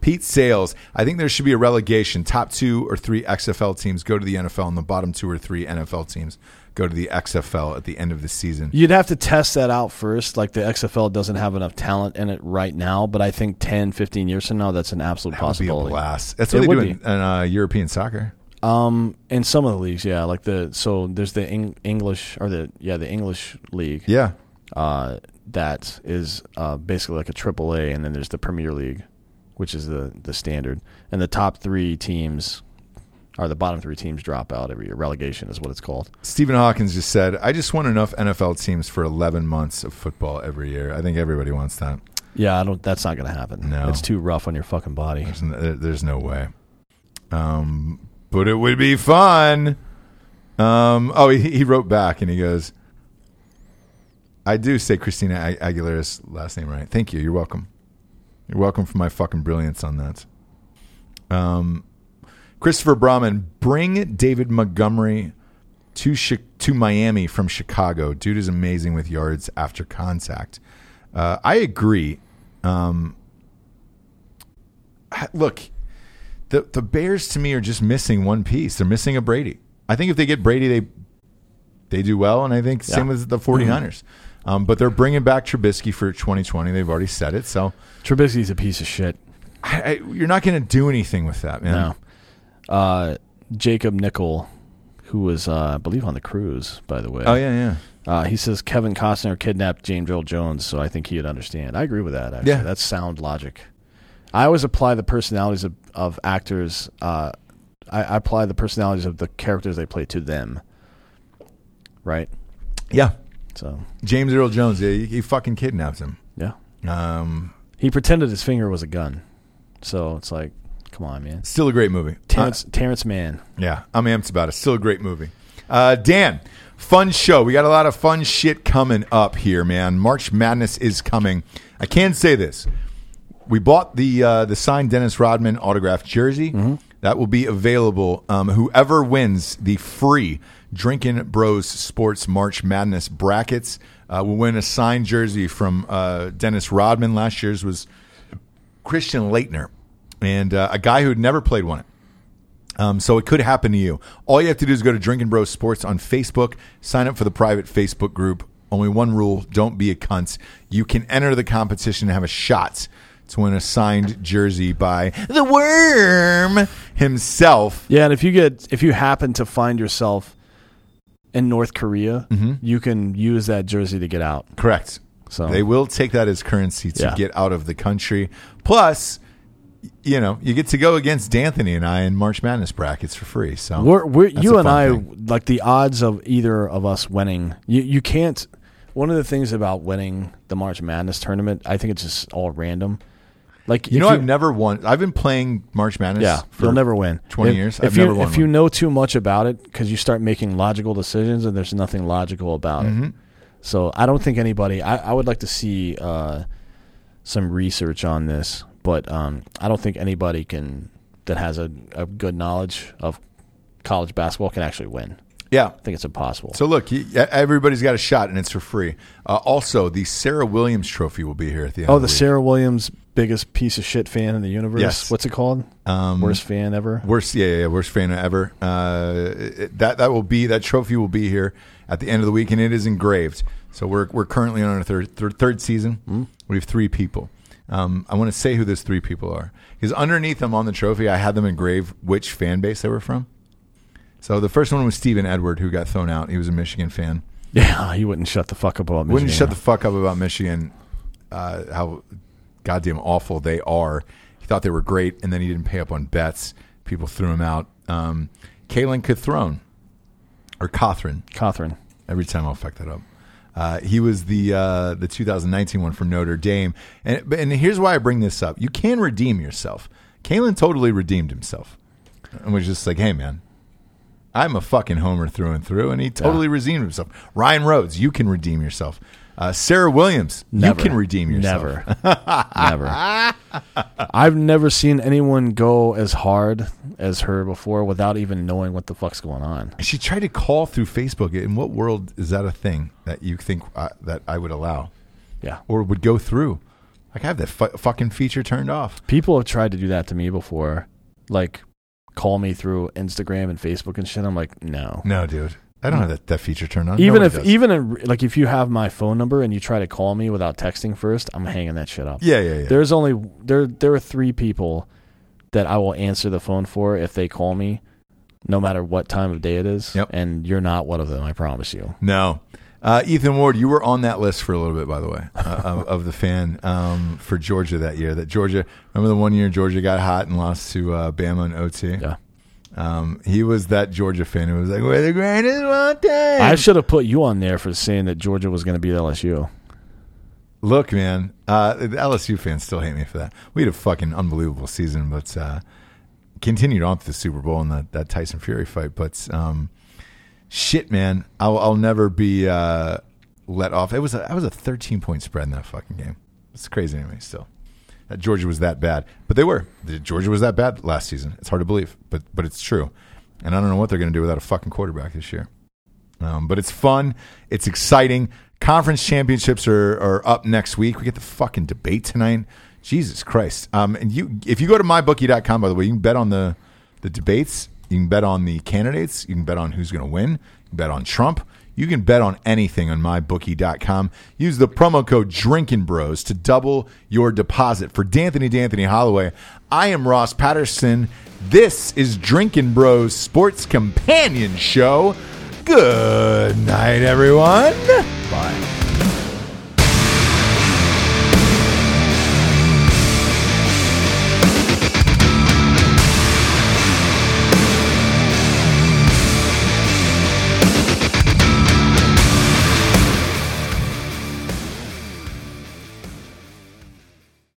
Pete Sales. I think there should be a relegation. Top two or three XFL teams go to the NFL, and the bottom two or three NFL teams go to the XFL at the end of the season. You'd have to test that out first. Like the XFL doesn't have enough talent in it right now, but I think 10, 15 years from now, that's an absolute That would be a possibility. blast. That's It what they do in, in uh, European soccer. Um, in some of the leagues, yeah, like the so there's the Eng- English or the yeah the English league. Yeah, uh, that is uh, basically like a triple A, and then there's the Premier League, which is the the standard, and the top three teams, or the bottom three teams, drop out every year. Relegation is what it's called. Stephen Hawkins just said, I just want enough NFL teams for 11 months of football every year. I think everybody wants that. Yeah, I don't. That's not going to happen. No. it's too rough on your fucking body. There's no, there's no way. Um, but it would be fun. Um, oh, he, he wrote back and he goes, I do say Christina Ag- Aguilera's last name right. Thank you. You're welcome. You're welcome for my fucking brilliance on that. Um, Christopher Brahman, bring David Montgomery to Chi- to Miami from Chicago. Dude is amazing with yards after contact. Uh, I agree. Um, look, the the Bears to me are just missing one piece. They're missing a Brady. I think if they get Brady, they they do well, and I think same Yeah. with the 49ers. Um, but they're bringing back Trubisky for 2020. They've already said it, so Trubisky's a piece of shit. I, I, you're not going to do anything with that, man. No. Uh, Jacob Nickel, who was, uh, I believe, on the cruise, by the way. Oh yeah, yeah. Uh, he says Kevin Costner kidnapped James Earl Jones, so I think he'd understand. I agree with that. Actually, Yeah. that's sound logic. I always apply the personalities of, of actors. Uh, I, I apply the personalities of the characters they play to them. Right. Yeah. So James Earl Jones, yeah, he, he fucking kidnaps him. yeah, Um, he pretended his finger was a gun. So it's like, come on, man. still a great movie. Terrence Terrence Mann. Yeah, I'm amped about it. Still a great movie. Uh, Dan, fun show. We got a lot of fun shit coming up here, man. March Madness is coming. I can say this: we bought the uh, the signed Dennis Rodman autographed jersey. That will be available. Um, whoever wins the free Drinking Bros Sports March Madness brackets uh, will win a signed jersey from uh, Dennis Rodman. Last year's was Christian Laettner, and uh, a guy who had never played one. Um, so it could happen to you. All you have to do is go to Drinking Bros Sports on Facebook, sign up for the private Facebook group. Only one rule: don't be a cunt. You can enter the competition and have a shot to win a signed jersey by the Worm himself. Yeah, and if you get if you happen to find yourself in North Korea, Mm-hmm. you can use that jersey to get out. Correct. So They will take that as currency to Yeah. get out of the country. Plus, you know, you get to go against D'Anthony and I in March Madness brackets for free. So We're, we're, you and I thing. like the odds of either of us winning. You you can't. One of the things about winning the March Madness tournament, I think it's just all random. Like You know, I've never won. I've been playing March Madness. yeah, for you'll never win. 20 If- years. If I've you never won if you know too much about it, because you start making logical decisions, and there's nothing logical about Mm-hmm. it. So I don't think anybody. I, I would like to see uh, some research on this, but um, I don't think anybody can that has a, a good knowledge of college basketball can actually win. Yeah. I think it's impossible. So look, everybody's got a shot, and it's for free. Uh, also, the Sarah Williams Trophy will be here at the end. oh, of the the. Sarah Williams biggest piece of shit fan in the universe. Yes. What's it called? Um, Worst fan ever. Worst, yeah, yeah, yeah, worst fan ever. Uh, it- that that will be that trophy will be here at the end of the week, and it is engraved. So we're we're currently on our third third, third season. Hmm? We have three people. Um, I want to say who those three people are because underneath them on the trophy, I had them engrave which fan base they were from. So the first one was Stephen Edward, who got thrown out. He was a Michigan fan. Yeah, [LAUGHS] he wouldn't shut the fuck up about Wouldn't Michigan. shut the fuck up about Michigan, uh, how goddamn awful they are. He thought they were great, and then he didn't pay up on bets. People threw him out. Um, Kalen Cathrone, or Catherine, Catherine. every time I'll fuck that up. Uh, he was the uh, the 2019 one from Notre Dame, and and here's why I bring this up: you can redeem yourself. Kalen totally redeemed himself, and was just like, "Hey, man, I'm a fucking homer through and through," and he totally redeemed himself. Ryan Rhodes, you can redeem yourself. Uh, Sarah Williams, Never. you can redeem yourself. Never. [LAUGHS] never. I've never seen anyone go as hard as her before without even knowing what the fuck's going on. She tried to call through Facebook. In what world is that a thing that you think uh, that I would allow Yeah. or would go through? Like I have that fu- fucking feature turned off. People have tried to do that to me before. Like call me through Instagram and Facebook and shit. I'm like, no. No, dude, I don't have that, that feature turned on. Even Nobody if does. even in, like if you have my phone number and you try to call me without texting first, I'm hanging that shit up. yeah, yeah, yeah. There's only there there are three people that I will answer the phone for if they call me, no matter what time of day it is. Yep. And you're not one of them, I promise you. No. Uh, Ethan Ward, you were on that list for a little bit, by the way, uh, [LAUGHS] of, of the fan um, for Georgia that year. That Georgia, remember the one year Georgia got hot and lost to uh, Bama and OT? Yeah. Um, he was that Georgia fan who was like, "We're the greatest one time." I should have put you on there for saying that Georgia was going to beat LSU. Look, man, uh, the LSU fans still hate me for that. We had a fucking unbelievable season, but uh, continued on to the Super Bowl and that, that Tyson Fury fight. But um, shit, man, I'll, I'll never be uh, let off. It was a, I was a 13 point spread in that fucking game. It's crazy to me still. That Georgia was that bad, but they were. Georgia was that bad last season. It's hard to believe, but but it's true. And I don't know what they're going to do without a fucking quarterback this year. Um, but it's fun. It's exciting. Conference championships are, are up next week. We get the fucking debate tonight. Jesus Christ. Um, and you, if you go to mybookie.com, by the way, you can bet on the, the debates. You can bet on the candidates. You can bet on who's going to win. You can bet on Trump. You can bet on anything on mybookie.com. Use the promo code Drinking Bros to double your deposit. For D'Anthony D'Anthony Hollaway, I am Ross Patterson. This is Drinking Bros Sports Companion Show. Good night, everyone.